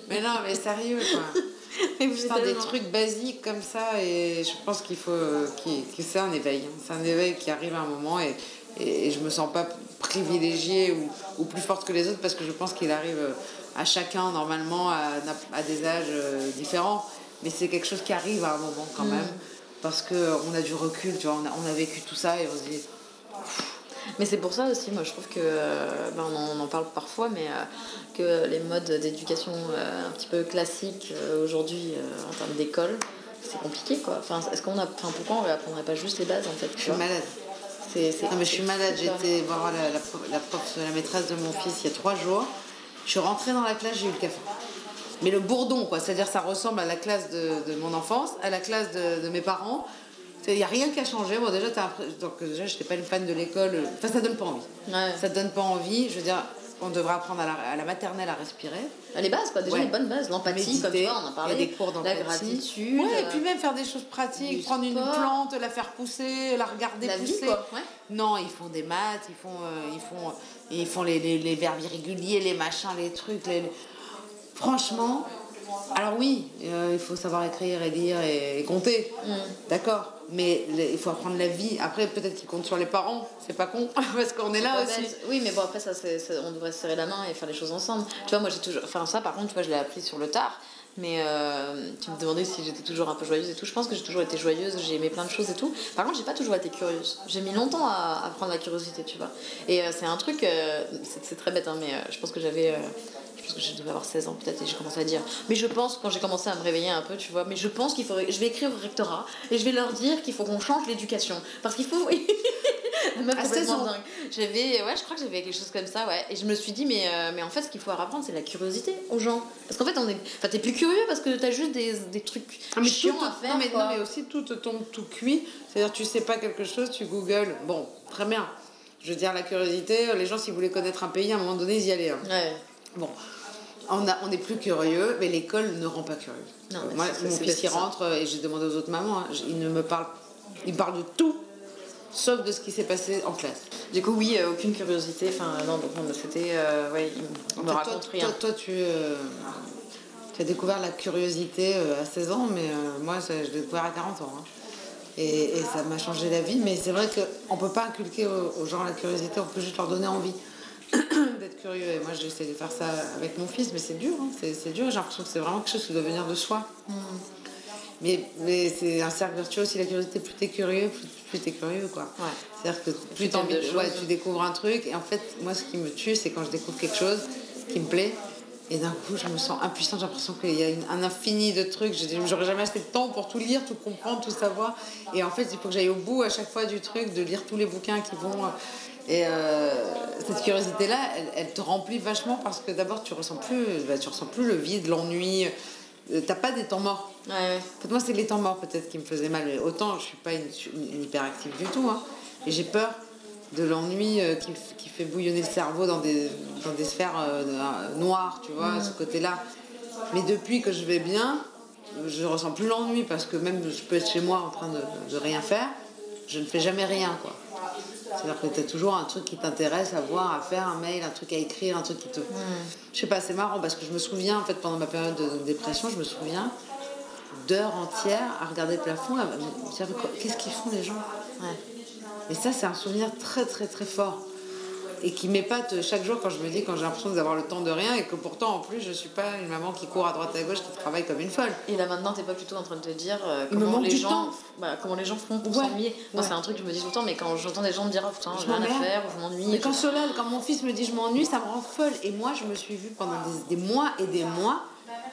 Mais non, mais sérieux, quoi. [LAUGHS] Mais vous Putain, des trucs basiques comme ça. Et je pense qu'il faut. que c'est un éveil. hein. C'est un éveil qui arrive à un moment. Et, et, et je me sens pas privilégiée ou, ou plus forte que les autres parce que je pense qu'il arrive euh, à chacun, normalement, à, à des âges euh, différents. Mais c'est quelque chose qui arrive à un moment quand même. Parce qu'on a du recul, tu vois. On a, on a vécu tout ça et on se dit. Mais c'est pour ça aussi, moi je trouve que, euh, ben, on, en, on parle parfois, mais euh, que les modes d'éducation euh, un petit peu classiques euh, aujourd'hui euh, en termes d'école, c'est compliqué quoi. Enfin, est-ce qu'on a, enfin, pourquoi on réapprendrait pas juste les bases en fait Je suis malade. Non, mais je suis malade. J'étais voir la, la, prof- la prof, la maîtresse de mon fils il y a trois jours. Je suis rentrée dans la classe, j'ai eu le café. Mais le bourdon, quoi. C'est-à-dire, ça ressemble à la classe de, de mon enfance, à la classe de, de mes parents. Il n'y a rien qui a changé. Bon, déjà, donc, déjà je n'étais pas une fan de l'école. Enfin, ça donne pas envie. Ouais. Ça donne pas envie. Je veux dire, on devrait apprendre à la, à la maternelle à respirer. Les bases quoi, déjà Ouais. les bonnes bases, l'empathie, comme vois, on en parlait. Il y a des cours La gratitude. Ouais, et euh, puis même faire des choses pratiques, prendre une plante, la faire pousser, la regarder la vie pousser. quoi. Ouais. Non, ils font des maths, ils font, euh, ils font, ils font les, les, les verbes irréguliers, les machins, les trucs. les- Franchement, alors oui, euh, il faut savoir écrire et lire et, et compter, Mm. d'accord. Mais il faut apprendre la vie. Après, peut-être qu'ils comptent sur les parents, c'est pas con, [LAUGHS] parce qu'on est là aussi. bête. Oui, mais bon, après, ça, c'est- on devrait se serrer la main et faire les choses ensemble. Tu vois, moi, j'ai toujours. Enfin, ça, par contre, tu vois, je l'ai appris sur le tard. Mais euh, tu me demandais si j'étais toujours un peu joyeuse et tout. Je pense que j'ai toujours été joyeuse, j'ai aimé plein de choses et tout. Par contre, j'ai pas toujours été curieuse. J'ai mis longtemps à, à prendre la curiosité, tu vois. Et euh, c'est un truc, euh, c'est très bête, hein, mais je pense que j'avais. Pense que je devais avoir 16 ans peut-être et j'ai commencé à dire. Mais je pense, quand j'ai commencé à me réveiller un peu, tu vois, mais je pense qu'il faudrait. Je vais écrire au rectorat et je vais leur dire qu'il faut qu'on change l'éducation. Parce qu'il faut. [LAUGHS] Meuf À 16 complètement ans. J'avais, ouais, je crois que j'avais quelque chose comme ça, ouais. Et je me suis dit, mais, euh, mais en fait, ce qu'il faut apprendre, c'est la curiosité aux gens. Parce qu'en fait, on est, enfin, t'es plus curieux parce que t'as juste des, des trucs Ah, mais chiants tout, à faire. non, mais, non, mais aussi tout te tombe tout cuit. C'est-à-dire, tu sais pas quelque chose, tu googles. Bon, très bien. Je veux dire, la curiosité, les gens, s'ils voulaient connaître un pays, à un moment donné, ils y allaient. hein. Ouais. Bon, on, a, on est plus curieux, mais l'école ne rend pas curieux. Non, Euh, Moi, mon fils, il rentre euh, et j'ai demandé aux autres mamans, hein, il ne me parle, il parle de tout, sauf de ce qui s'est passé en classe. Du coup, oui, euh, aucune curiosité. Enfin, non, donc c'était. euh, ouais, raconte toi, rien. Toi, toi, tu, euh, tu as découvert la curiosité à 16 ans, mais moi, je l'ai découvert à 40 ans. hein. Et, et ça m'a changé la vie, mais c'est vrai qu'on ne peut pas inculquer aux, aux gens la curiosité, on peut juste leur donner envie [COUGHS] d'être curieux. Et moi, j'essaie de faire ça avec mon fils, mais c'est dur, hein, c'est, dur. J'ai l'impression que c'est vraiment quelque chose qui doit venir de soi. Mais, mais c'est un cercle vertueux aussi, la curiosité. Plus t'es curieux, plus, plus t'es curieux, quoi. Ouais. C'est-à-dire que plus envie de ouais, choses. tu découvres un truc. Et en fait, moi, ce qui me tue, c'est quand je découvre quelque chose qui me plaît. Et d'un coup, je me sens impuissante. J'ai l'impression qu'il y a une- un infini de trucs. J'aurais jamais assez de temps pour tout lire, tout comprendre, tout savoir. Et en fait, il faut que j'aille au bout à chaque fois du truc, de lire tous les bouquins qui vont. Et euh, cette curiosité-là, elle, elle te remplit vachement parce que d'abord, tu ressens plus, bah, tu ressens plus le vide, l'ennui. Euh, T'as pas des temps morts. Ouais, ouais. En fait, moi, c'est les temps morts peut-être qui me faisaient mal. Mais Autant, je suis pas une, une hyperactive du tout. Hein. Et j'ai peur de l'ennui euh, qui, qui fait bouillonner le cerveau dans des, dans des sphères euh, noires, tu vois, ce côté-là. Mais depuis que je vais bien, je ressens plus l'ennui parce que même je peux être chez moi en train de, de rien faire, je ne fais jamais rien, quoi. C'est-à-dire que tu as toujours un truc qui t'intéresse à voir, à faire, un mail, un truc à écrire, un truc qui te... Je sais pas, c'est marrant parce que je me souviens, en fait, pendant ma période de dépression, je me souviens d'heures entières à regarder le plafond, à me dire qu'est-ce qu'ils font les gens? Ouais. Et ça, c'est un souvenir très, très, très fort. Et qui m'épate chaque jour quand je me dis, quand j'ai l'impression d'avoir le temps de rien et que pourtant, en plus, je suis pas une maman qui court à droite à gauche, qui travaille comme une folle. Et là maintenant, t'es pas plutôt en train de te dire euh, comment les gens, bah, comment les gens font pour Ouais, s'ennuyer. Moi, ouais. c'est un truc que je me dis tout le temps, mais quand j'entends des gens me dire oh, putain, Je j'ai rien à faire, ou je m'ennuie. Mais quand Solal, quand mon fils me dit je m'ennuie, ça me rend folle. Et moi, je me suis vue pendant des, des mois et des mois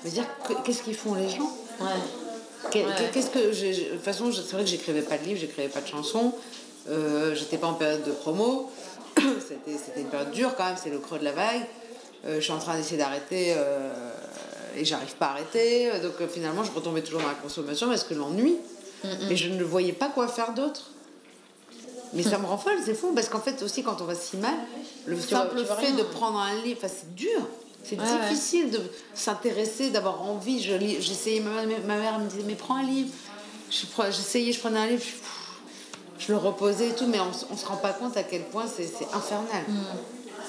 me dire que- qu'est-ce qu'ils font les gens? Ouais. Qu'est-ce que j'ai- de toute façon, c'est vrai que j'écrivais pas de livres, j'écrivais pas de chansons. Euh, J'étais pas en période de promo. C'était une période dure quand même. C'est le creux de la vague. Euh, je suis en train d'essayer d'arrêter euh, et j'arrive pas à arrêter. Donc euh, finalement, je retombais toujours dans la consommation parce que l'ennui. Mais je ne voyais pas quoi faire d'autre. Mais ça me rend folle, c'est fou, parce qu'en fait aussi quand on va si mal, le simple vois fait rien. de prendre un livre, c'est dur, c'est Ouais, ouais. difficile de s'intéresser, d'avoir envie. Je lis- J'essayais, ma, ma mère me disait mais prends un livre. Je J'essayais, je prenais un livre, je, je le reposais et tout, mais on, on se rend pas compte à quel point c'est infernal.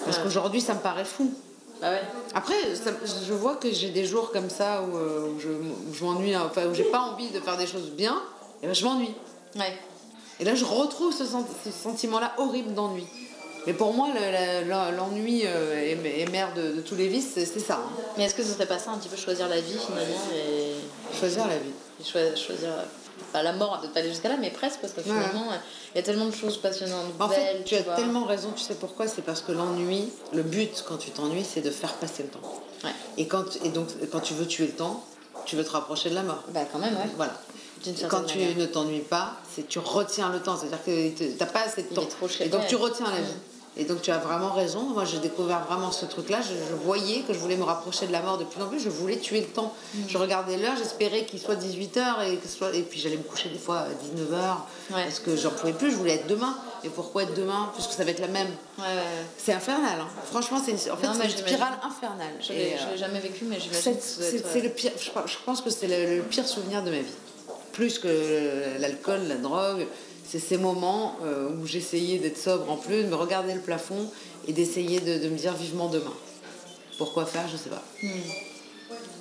Parce Ouais. qu'aujourd'hui ça me paraît fou. Bah ouais. Après, ça- je vois que j'ai des jours comme ça où, euh, où je, je m'ennuie, hein, enfin où j'ai pas envie de faire des choses bien, et ben je m'ennuie. Ouais. Et là, je retrouve ce, ce sentiment-là horrible d'ennui. Mais pour moi, l'ennui euh, est, est mère de, de tous les vices, c'est ça. hein. Mais est-ce que ce serait pas ça un petit peu choisir la vie finalement et, Choisir la vie. et choi- choisir. La mort, peut-être pas aller jusqu'à là, mais presque, parce que finalement, il y a tellement de choses passionnantes, En belles, fait, tu as vois. tellement raison, tu sais pourquoi? C'est parce que l'ennui, le but quand tu t'ennuies, c'est de faire passer le temps. Ouais. Et, quand, et donc, quand tu veux tuer le temps, tu veux te rapprocher de la mort. Bah quand même, ouais. Voilà. Quand tu manière. ne t'ennuies pas, c'est tu retiens le temps. C'est-à-dire que tu n'as pas assez de temps. trop. Et donc tu retiens la vie. Et donc tu as vraiment raison. Moi j'ai découvert vraiment ce truc-là. Je, je voyais que je voulais me rapprocher de la mort de plus en plus. Je voulais tuer le temps. Mm. Je regardais l'heure, j'espérais qu'il soit 18h et, que soit... et puis j'allais me coucher des fois à 19h Ouais. parce que j'en pouvais plus. Je voulais être demain. Et pourquoi être demain Puisque ça va être la même? Ouais, ouais, ouais. C'est infernal. hein. Franchement, c'est une... en fait, Non, une spirale infernale. Je l'ai euh, l'ai jamais vécu, mais j'imagine c'est que c'est- euh, le pire. Je, pense- je pense que c'est le, le pire souvenir de ma vie. Plus que l'alcool, la drogue. C'est ces moments euh, où j'essayais d'être sobre en plus, de me regarder le plafond et d'essayer de, me dire vivement demain. Pourquoi faire, je sais pas.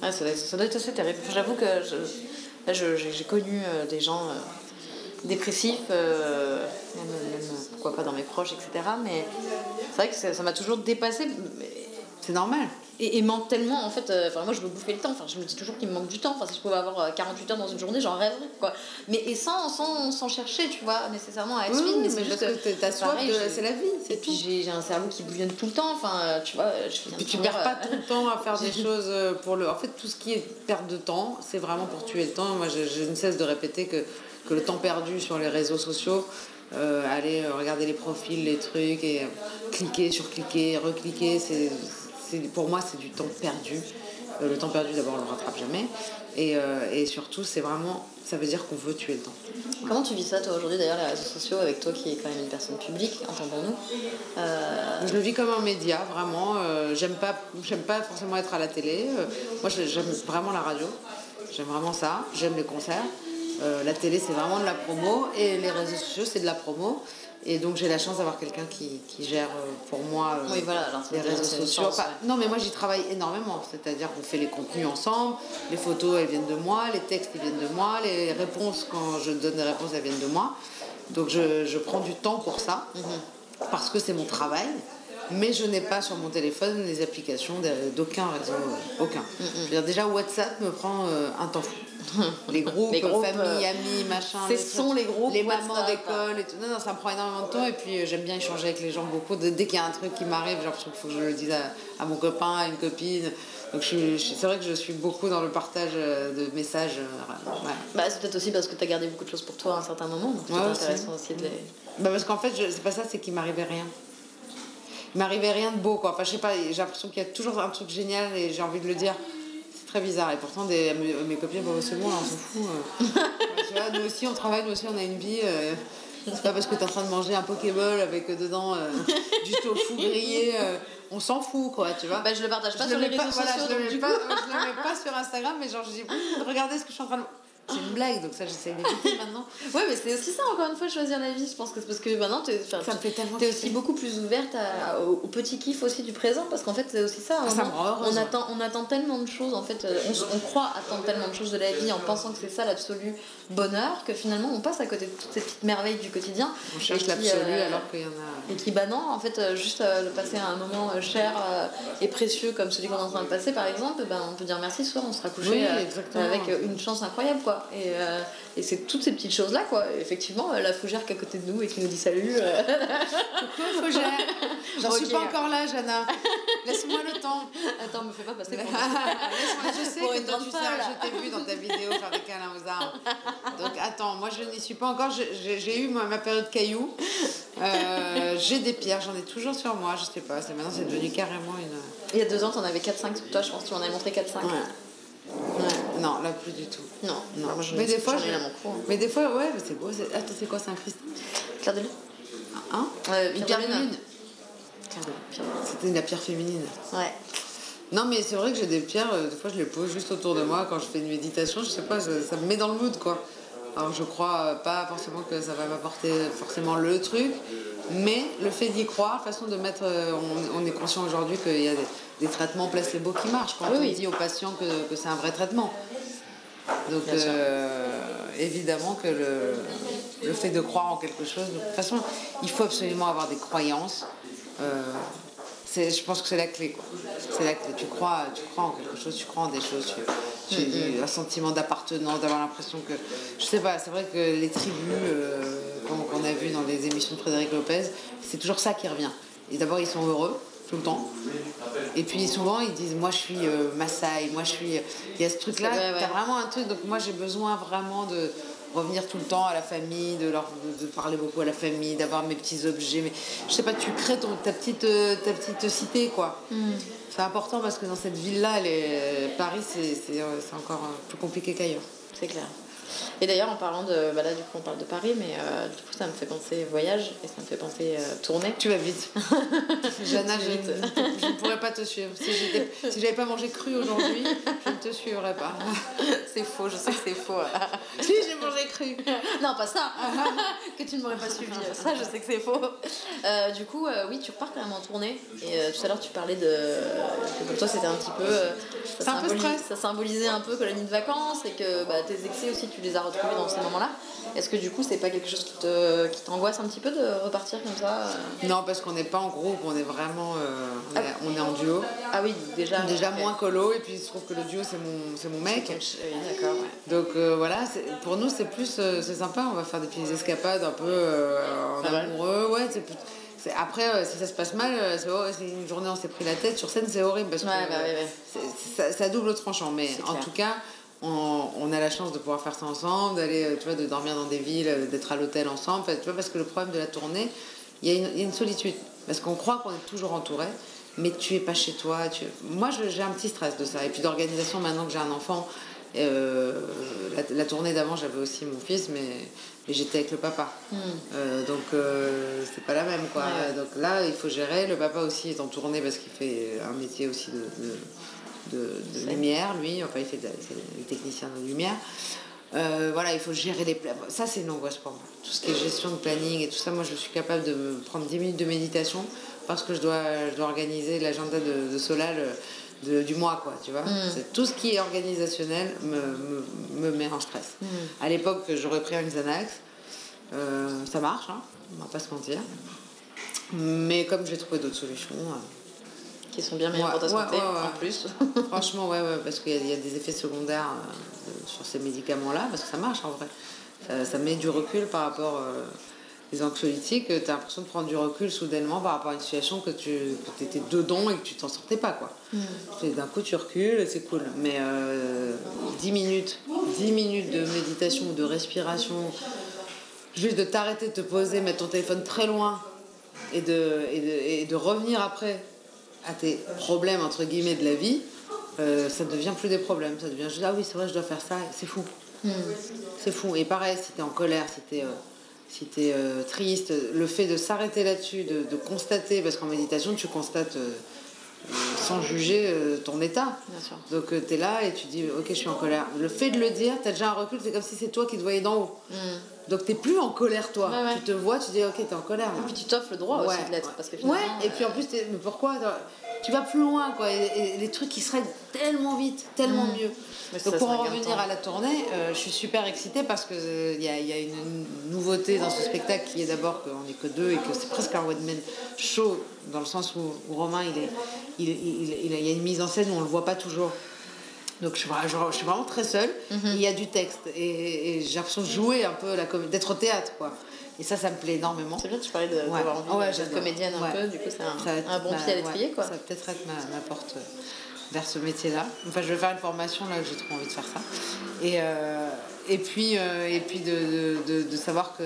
Ouais, ça, doit être, assez terrible. J'avoue que j'ai connu euh, des gens euh, dépressifs, même, pourquoi pas dans mes proches, etc. Mais c'est vrai que ça m'a toujours dépassé. C'est normal. Et, et manque tellement, en fait, euh, moi je veux bouffer le temps, enfin, je me dis toujours qu'il me manque du temps, enfin, si je pouvais avoir euh, 48 heures dans une journée, j'en rêverais, quoi. Mais et sans, sans, sans chercher, tu vois, nécessairement à être Oui, fine, oui, mais mais juste que t'as soif c'est la vie, c'est Et puis tout. j'ai un cerveau qui bouillonne tout le temps, enfin, euh, tu vois, je finis Puis de tu perds pas euh, ton temps à faire des [LAUGHS] choses euh, pour le. En fait, tout ce qui est perte de temps, c'est vraiment pour tuer le temps. Moi, je, je ne cesse de répéter que, que le temps perdu sur les réseaux sociaux, euh, aller euh, regarder les profils, les trucs, et euh, cliquer sur cliquer, recliquer, c'est, pour moi, c'est du temps perdu. Euh, le temps perdu, d'abord, on le rattrape jamais. Et, euh, et surtout, c'est vraiment. Ça veut dire qu'on veut tuer le temps. Comment tu vis ça, toi, aujourd'hui, d'ailleurs, les réseaux sociaux, avec toi qui est quand même une personne publique, entendons-nous euh, Je le vis comme un média, vraiment. J'aime pas, j'aime pas forcément être à la télé. Moi, j'aime vraiment la radio. J'aime vraiment ça. J'aime les concerts. La télé, c'est vraiment de la promo. Et les réseaux sociaux, c'est de la promo. Et donc, j'ai la chance d'avoir quelqu'un qui, qui gère euh, pour moi euh, Oui, voilà, alors, ça les réseaux sociaux. chance, Non, mais moi, j'y travaille énormément. C'est-à-dire qu'on fait les contenus ensemble. Les photos, elles viennent de moi. Les textes, ils viennent de moi. Les réponses, quand je donne des réponses, elles viennent de moi. Donc, je, je prends du temps pour ça parce que c'est mon travail. Mais je n'ai pas sur mon téléphone les applications d'aucun réseau, euh, aucun. Je veux dire, déjà WhatsApp me prend un temps fou. [LAUGHS] les groupes, Les groupes, famille, euh, amis, machin. Ce les sont les groupes les mamans d'école et tout. Non, non, ça me prend énormément de temps et puis euh, j'aime bien échanger avec les gens beaucoup. Dès qu'il y a un truc qui m'arrive, j'ai l'impression qu'il faut que je le dise à, à mon copain, à une copine. Donc c'est vrai que je suis beaucoup dans le partage euh, de messages. ouais. Bah, c'est peut-être aussi parce que tu as gardé beaucoup de choses pour toi à un certain moment. Donc c'est Ouais, intéressant aussi de les. Bah parce qu'en fait, c'est pas ça, c'est qu'il m'arrivait rien. Il m'arrivait rien de beau, quoi. Enfin, je sais pas, j'ai l'impression qu'il y a toujours un truc génial et j'ai envie de le dire. Très bizarre. Et pourtant, des, mes, mes copines, bon, c'est bon, on s'en fout. euh. [LAUGHS] Tu vois, nous aussi, on travaille, nous aussi, on a une vie. euh, c'est pas parce que t'es en train de manger un Pokéball avec euh, dedans euh, du tofu grillé, euh, on s'en fout, quoi, tu vois. Bah, je le partage pas Je sur le les réseaux pas- voilà, je le mets pas, je le mets pas sur Instagram, mais genre, je dis, regardez ce que je suis en train de. C'est une blague, donc ça, j'essaie d'éviter [LAUGHS] maintenant. Ouais, mais c'est aussi ça, encore une fois, choisir la vie. Je pense que c'est parce que maintenant, t'es enfin, Ça me fait tellement t'es kiffer. aussi beaucoup plus ouverte à- au, au petit kiff aussi du présent. Parce qu'en fait, c'est aussi ça. à un Ça on, attend, on attend tellement de choses. En fait, euh, on, croit attendre tellement de choses de la vie en pensant que c'est ça l'absolu bonheur que finalement, on passe à côté de toutes ces petites merveilles du quotidien. On cherche qui, l'absolu euh, alors qu'il y en a. Et qui, bah non, en fait, euh, juste euh, de passer un moment euh, cher euh, et précieux comme celui qu'on est en train de passer, par exemple, ben, on peut dire merci ce soir, on sera couché Oui, euh, avec euh, une chance incroyable, quoi. Et, euh, et c'est toutes ces petites choses-là, quoi. Et effectivement, euh, la fougère qui est à côté de nous et qui nous dit salut. euh, Coucou, Fougère. [LAUGHS] J'en suis pas encore là, Jana. Laisse-moi le temps. Attends, me fais pas passer pour [LAUGHS] Laisse-moi, je sais Pour que toi, tu sais, je t'ai vu dans ta vidéo faire des câlins aux arbres. Donc attends, moi je n'y suis pas encore. J'ai- eu ma, ma période caillou. Euh, J'ai des pierres, j'en ai toujours sur moi. Je sais pas, maintenant c'est devenu carrément une. Il y a deux ans, t'en avais 4-5 sur toi, je pense que tu m'en avais montré 4-5. Ouais. Ouais. Non, là plus du tout. Non, Non, moi, mais ai- des fois, j'en ai là mon cours. Mais des fois, ouais, c'est beau. c'est- Attends, c'est quoi C'est un cristal Claire de lune Hein? Euh, Une Pierre pierre de lune. C'était la pierre féminine. Ouais. Non, mais c'est vrai que j'ai des pierres, euh, des fois je les pose juste autour de moi quand je fais une méditation, je sais pas, ça, ça me met dans le mood quoi. Alors je crois euh, pas forcément que ça va m'apporter forcément le truc, mais le fait d'y croire, façon de mettre. euh, on, on est conscient aujourd'hui qu'il y a des, des traitements placebo qui marchent quand Oui, on oui. dit aux patients que, que c'est un vrai traitement. Donc euh, évidemment que le, le fait de croire en quelque chose, de toute façon, il faut absolument avoir des croyances. Euh, je pense que c'est la clé. quoi. C'est la clé. Tu crois, tu crois en quelque chose, tu crois en des choses, tu, tu- Mm-hmm. un sentiment d'appartenance, d'avoir l'impression que. Je sais pas, c'est vrai que les tribus euh, qu'on a vues dans les émissions de Frédéric Lopez, c'est toujours ça qui revient. Et d'abord, ils sont heureux tout le temps. Et puis souvent, ils disent Moi, je suis euh, Maasai, moi, je suis. Il y a ce truc-là, Ouais, ouais. t'as vraiment un truc. Donc, moi, j'ai besoin vraiment de revenir tout le temps à la famille, de leur de parler beaucoup à la famille, d'avoir mes petits objets. Mais je sais pas, tu crées ton, ta, petite, euh, ta petite cité, quoi. C'est important parce que dans cette ville-là, est- Paris, c'est euh, encore euh, plus compliqué qu'ailleurs. C'est clair. Et d'ailleurs, en parlant de. Bah là, du coup, on parle de Paris, mais euh, du coup, ça me fait penser voyage et ça me fait penser euh, tournée. Tu vas vite. [LAUGHS] Jana, je, Vite. ne- [LAUGHS] je ne pourrais pas te suivre. Si j'étais- si j'avais pas mangé cru aujourd'hui, je ne te suivrais pas. [LAUGHS] c'est faux, je sais que c'est faux. si j'ai mangé cru. non, pas ça Que tu ne m'aurais pas suivi. Ça, je sais que c'est faux. Euh, du coup, oui, tu repars quand même en tournée. Et tout à l'heure, tu parlais de. que pour toi, c'était un petit peu. ça, C'est un peu stress. ça symbolisait un peu colonie de vacances et que bah, tes excès aussi, tu les as retrouvés dans ces moments-là. Est-ce que du coup, c'est pas quelque chose qui te- qui t'angoisse un petit peu de repartir comme ça euh? Non, parce qu'on n'est pas en groupe, on est vraiment euh, on, est, on est en duo. Ah oui, déjà. Déjà moins colo, et puis il se trouve que le duo, c'est mon, c'est mon mec. Oui, d'accord, ouais. Donc euh, voilà, c'est- pour nous c'est plus euh, c'est sympa, on va faire des petites escapades un peu en amoureux, ouais. c'est plus- c'est- après, euh, si ça se passe mal, euh, c'est c'est une journée on s'est pris la tête, sur scène c'est horrible parce Ouais, que bah ouais, ouais. c'est- c'est- ça, ça double tranchant. Mais C'est en clair. tout cas, on, on a la chance de pouvoir faire ça ensemble, d'aller, euh, tu vois, de dormir dans des villes, euh, d'être à l'hôtel ensemble. Enfin, tu vois, parce que le problème de la tournée, il y, a une- il y a une solitude. Parce qu'on croit qu'on est toujours entouré, mais tu es pas chez toi. Tu... Moi, je- j'ai un petit stress de ça. Et puis d'organisation, maintenant que j'ai un enfant, euh, la, la tournée d'avant, j'avais aussi mon fils, mais, mais j'étais avec le papa. Euh, donc, euh, c'est pas la même, quoi. Hmm. Ouais. Donc là, il faut gérer. Le papa aussi est en tournée parce qu'il fait un métier aussi de, de, de- lumière, lui. Enfin, il fait le technicien de lumière. Euh, voilà, il faut gérer les plans. Ça, c'est une angoisse pour moi. Tout ce qui est gestion de planning et tout ça, moi, je suis capable de me prendre 10 minutes de méditation parce que je dois, je dois organiser l'agenda de, de Solal euh, de- du mois, quoi, tu vois. C'est Tout ce qui est organisationnel me, me, me met en stress. À l'époque, j'aurais pris un Xanax. Euh, ça marche, hein, on va pas se mentir. Mais comme j'ai trouvé d'autres solutions, euh, qui sont bien meilleurs Ouais, pour ta santé ouais, ouais. en plus. [LAUGHS] [LAUGHS] Franchement, ouais, ouais, parce qu'il y, a- il y a des effets secondaires euh, sur ces médicaments-là, parce que ça marche en vrai. Ça, ça met du recul par rapport euh, les anxiolytiques. Tu as l'impression de prendre du recul soudainement par rapport à une situation que tu que étais dedans et que tu t'en sortais pas. quoi. Et D'un coup, tu recules, c'est cool. Mais euh, 10 minutes, 10 minutes de méditation ou de respiration, juste de t'arrêter, de te poser, mettre ton téléphone très loin et de, et de, et de revenir après à tes problèmes, entre guillemets, de la vie, euh, ça devient plus des problèmes. Ça devient juste, ah oui, c'est vrai, je dois faire ça. C'est fou. C'est fou. Et pareil, si t'es en colère, si t'es euh, si t'es, euh, triste, le fait de s'arrêter là-dessus, de, de constater, parce qu'en méditation, tu constates euh, euh, sans juger euh, ton état. Bien sûr. Donc tu es là et tu dis, ok, je suis en colère. Le fait de le dire, tu as déjà un recul, c'est comme si c'est toi qui te voyais d'en haut. Donc t'es plus en colère, toi. Ouais, ouais. Tu te vois, tu dis, ok, t'es en colère. là. Et puis tu t'offres le droit aussi de l'être. ouais. Parce que Ouais, et puis en plus, t'es- mais pourquoi Tu vas plus loin, quoi. Et, et les trucs qui se règlent tellement vite, tellement mieux. Mm. Mais Donc pour en revenir à la tournée, euh, je suis super excitée parce qu'il y a, y a une nouveauté dans ce spectacle qui est d'abord qu'on n'est que deux et que c'est presque un one-man show, dans le sens où, où Romain, il est, il, il, il, a- il y a une mise en scène où on le voit pas toujours. Donc je, suis vra- je- je suis vraiment très seule. Mhm. Il y a du texte et, et j'ai l'impression de jouer un peu d'être au théâtre, quoi. Et ça, ça me plaît énormément. C'est bien, tu parlais de- Ouais. d'avoir envie Ah ouais, d'être comédienne un Ouais. peu. Du coup, c'est un, Ça va être un bon ma- pied à l'étrier, quoi. Ça va peut-être être ma, ma porte euh, vers ce métier-là. Enfin, je vais faire une formation là, j'ai trop envie de faire ça. Et, euh, et puis, euh, et puis de, de, de- de savoir que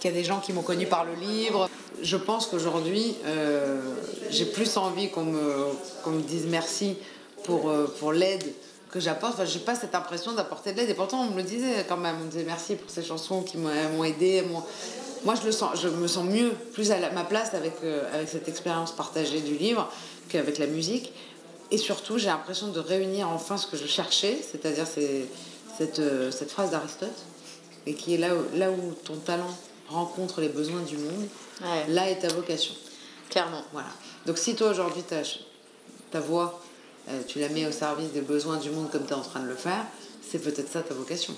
qu'il y a des gens qui m'ont connu par le livre. Je pense qu'aujourd'hui, euh, j'ai plus envie qu'on me, qu'on me dise merci pour, euh, pour l'aide que j'apporte. Enfin, j'ai pas cette impression d'apporter de l'aide. Et pourtant, on me le disait quand même. On me disait merci pour ces chansons qui m'ont aidé. Moi, je, le sens, je me sens mieux, plus à la- ma place avec, euh, avec cette expérience partagée du livre qu'avec la musique. Et surtout, j'ai l'impression de réunir enfin ce que je cherchais, c'est-à-dire c'est- cette, euh, cette phrase d'Aristote, et qui est là où, là où ton talent rencontre les besoins du monde, Ouais, là est ta vocation. clairement. Voilà. Donc si toi aujourd'hui ta, ta voix, euh, tu la mets au service des besoins du monde comme tu es en train de le faire, c'est peut-être ça ta vocation.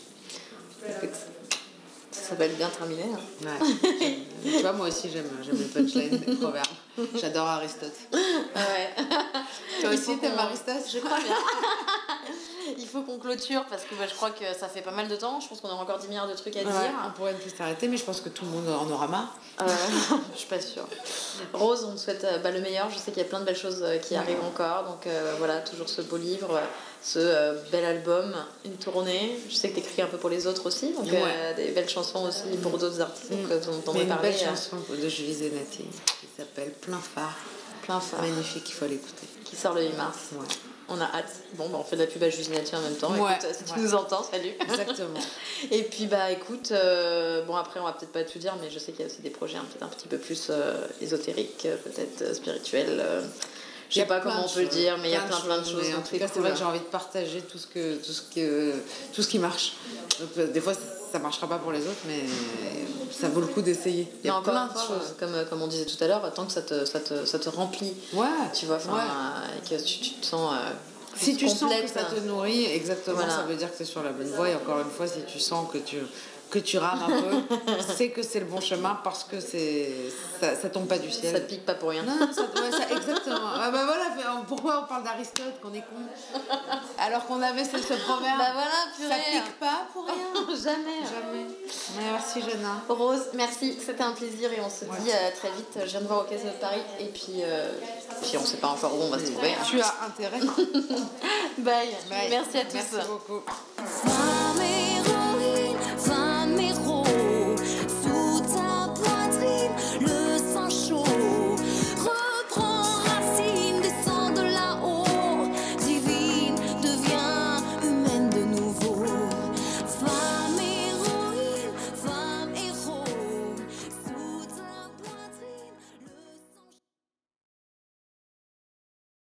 Ça s'appelle bien terminé. hein. Ouais. tu vois, moi aussi j'aime j'aime les punchlines, les proverbes. J'adore Aristote. Ouais. Toi aussi t'aimes Aristote Je crois bien. [LAUGHS] Il faut qu'on clôture parce que bah, je crois que ça fait pas mal de temps. Je pense qu'on a encore 10 milliards de trucs à Ouais, dire. on pourrait ne plus s'arrêter, mais je pense que tout le monde en aura marre. Euh, [LAUGHS] je suis pas sûre. Rose, on te souhaite euh, bah, le meilleur. Je sais qu'il y a plein de belles choses euh, qui arrivent encore. Donc euh, voilà, toujours ce beau livre, ce euh, bel album, une tournée. Je sais que tu écris un peu pour les autres aussi. Donc Ouais. des belles chansons aussi pour d'autres artistes donc, Mm. euh, dont on une parler. belle chanson de Julie Zenati qui s'appelle Plein phare. plein phare, Magnifique, il faut l'écouter. qui sort le 8 mars. Ouais. On a hâte. Bon, bah, on fait de la pub à Jusinati en même temps. Ouais, Écoute, si tu ouais. nous entends, salut. Exactement. [LAUGHS] Et puis bah écoute, euh, bon après on va peut-être pas tout dire, mais je sais qu'il y a aussi des projets un, peut-être un petit peu plus euh, ésotériques, euh, peut-être euh, spirituels. euh, je sais pas comment on peut le dire, mais il y a plein plein de choses. En tout c'est cas, c'est vrai que j'ai envie de partager tout ce, que, tout ce, que, tout ce qui marche. Donc, des fois, ça marchera pas pour les autres, mais ça vaut le coup d'essayer. Il y a encore plein une de fois, choses. euh, comme, comme on disait tout à l'heure, tant que ça te, ça te, ça te remplit, Ouais. tu vois, enfin, Ouais. euh, que tu, tu te sens euh, Si tu sens que complète, ça te hein. nourrit, exactement, Voilà. ça veut dire que c'est sur la bonne voie. Et encore une fois, si tu sens que tu, que tu rames un peu, c'est que c'est le bon chemin parce que c'est ça, ça tombe pas du ciel. ça pique pas pour rien. Non, ça, ouais, ça- exactement. Ah bah voilà, pourquoi on parle d'Aristote, qu'on est con Alors qu'on avait ce, ce proverbe. Bah voilà, ça pique pas pour rien. [LAUGHS] Jamais. Jamais. Merci, Jenna. Rose, merci, c'était un plaisir et on se Ouais. dit euh, très vite. Je viens de voir au Casino de Paris et puis, euh, puis on sait pas encore où on va se trouver. hein. Tu as intérêt. [LAUGHS] Bye. Bye. Merci à tous. Merci beaucoup.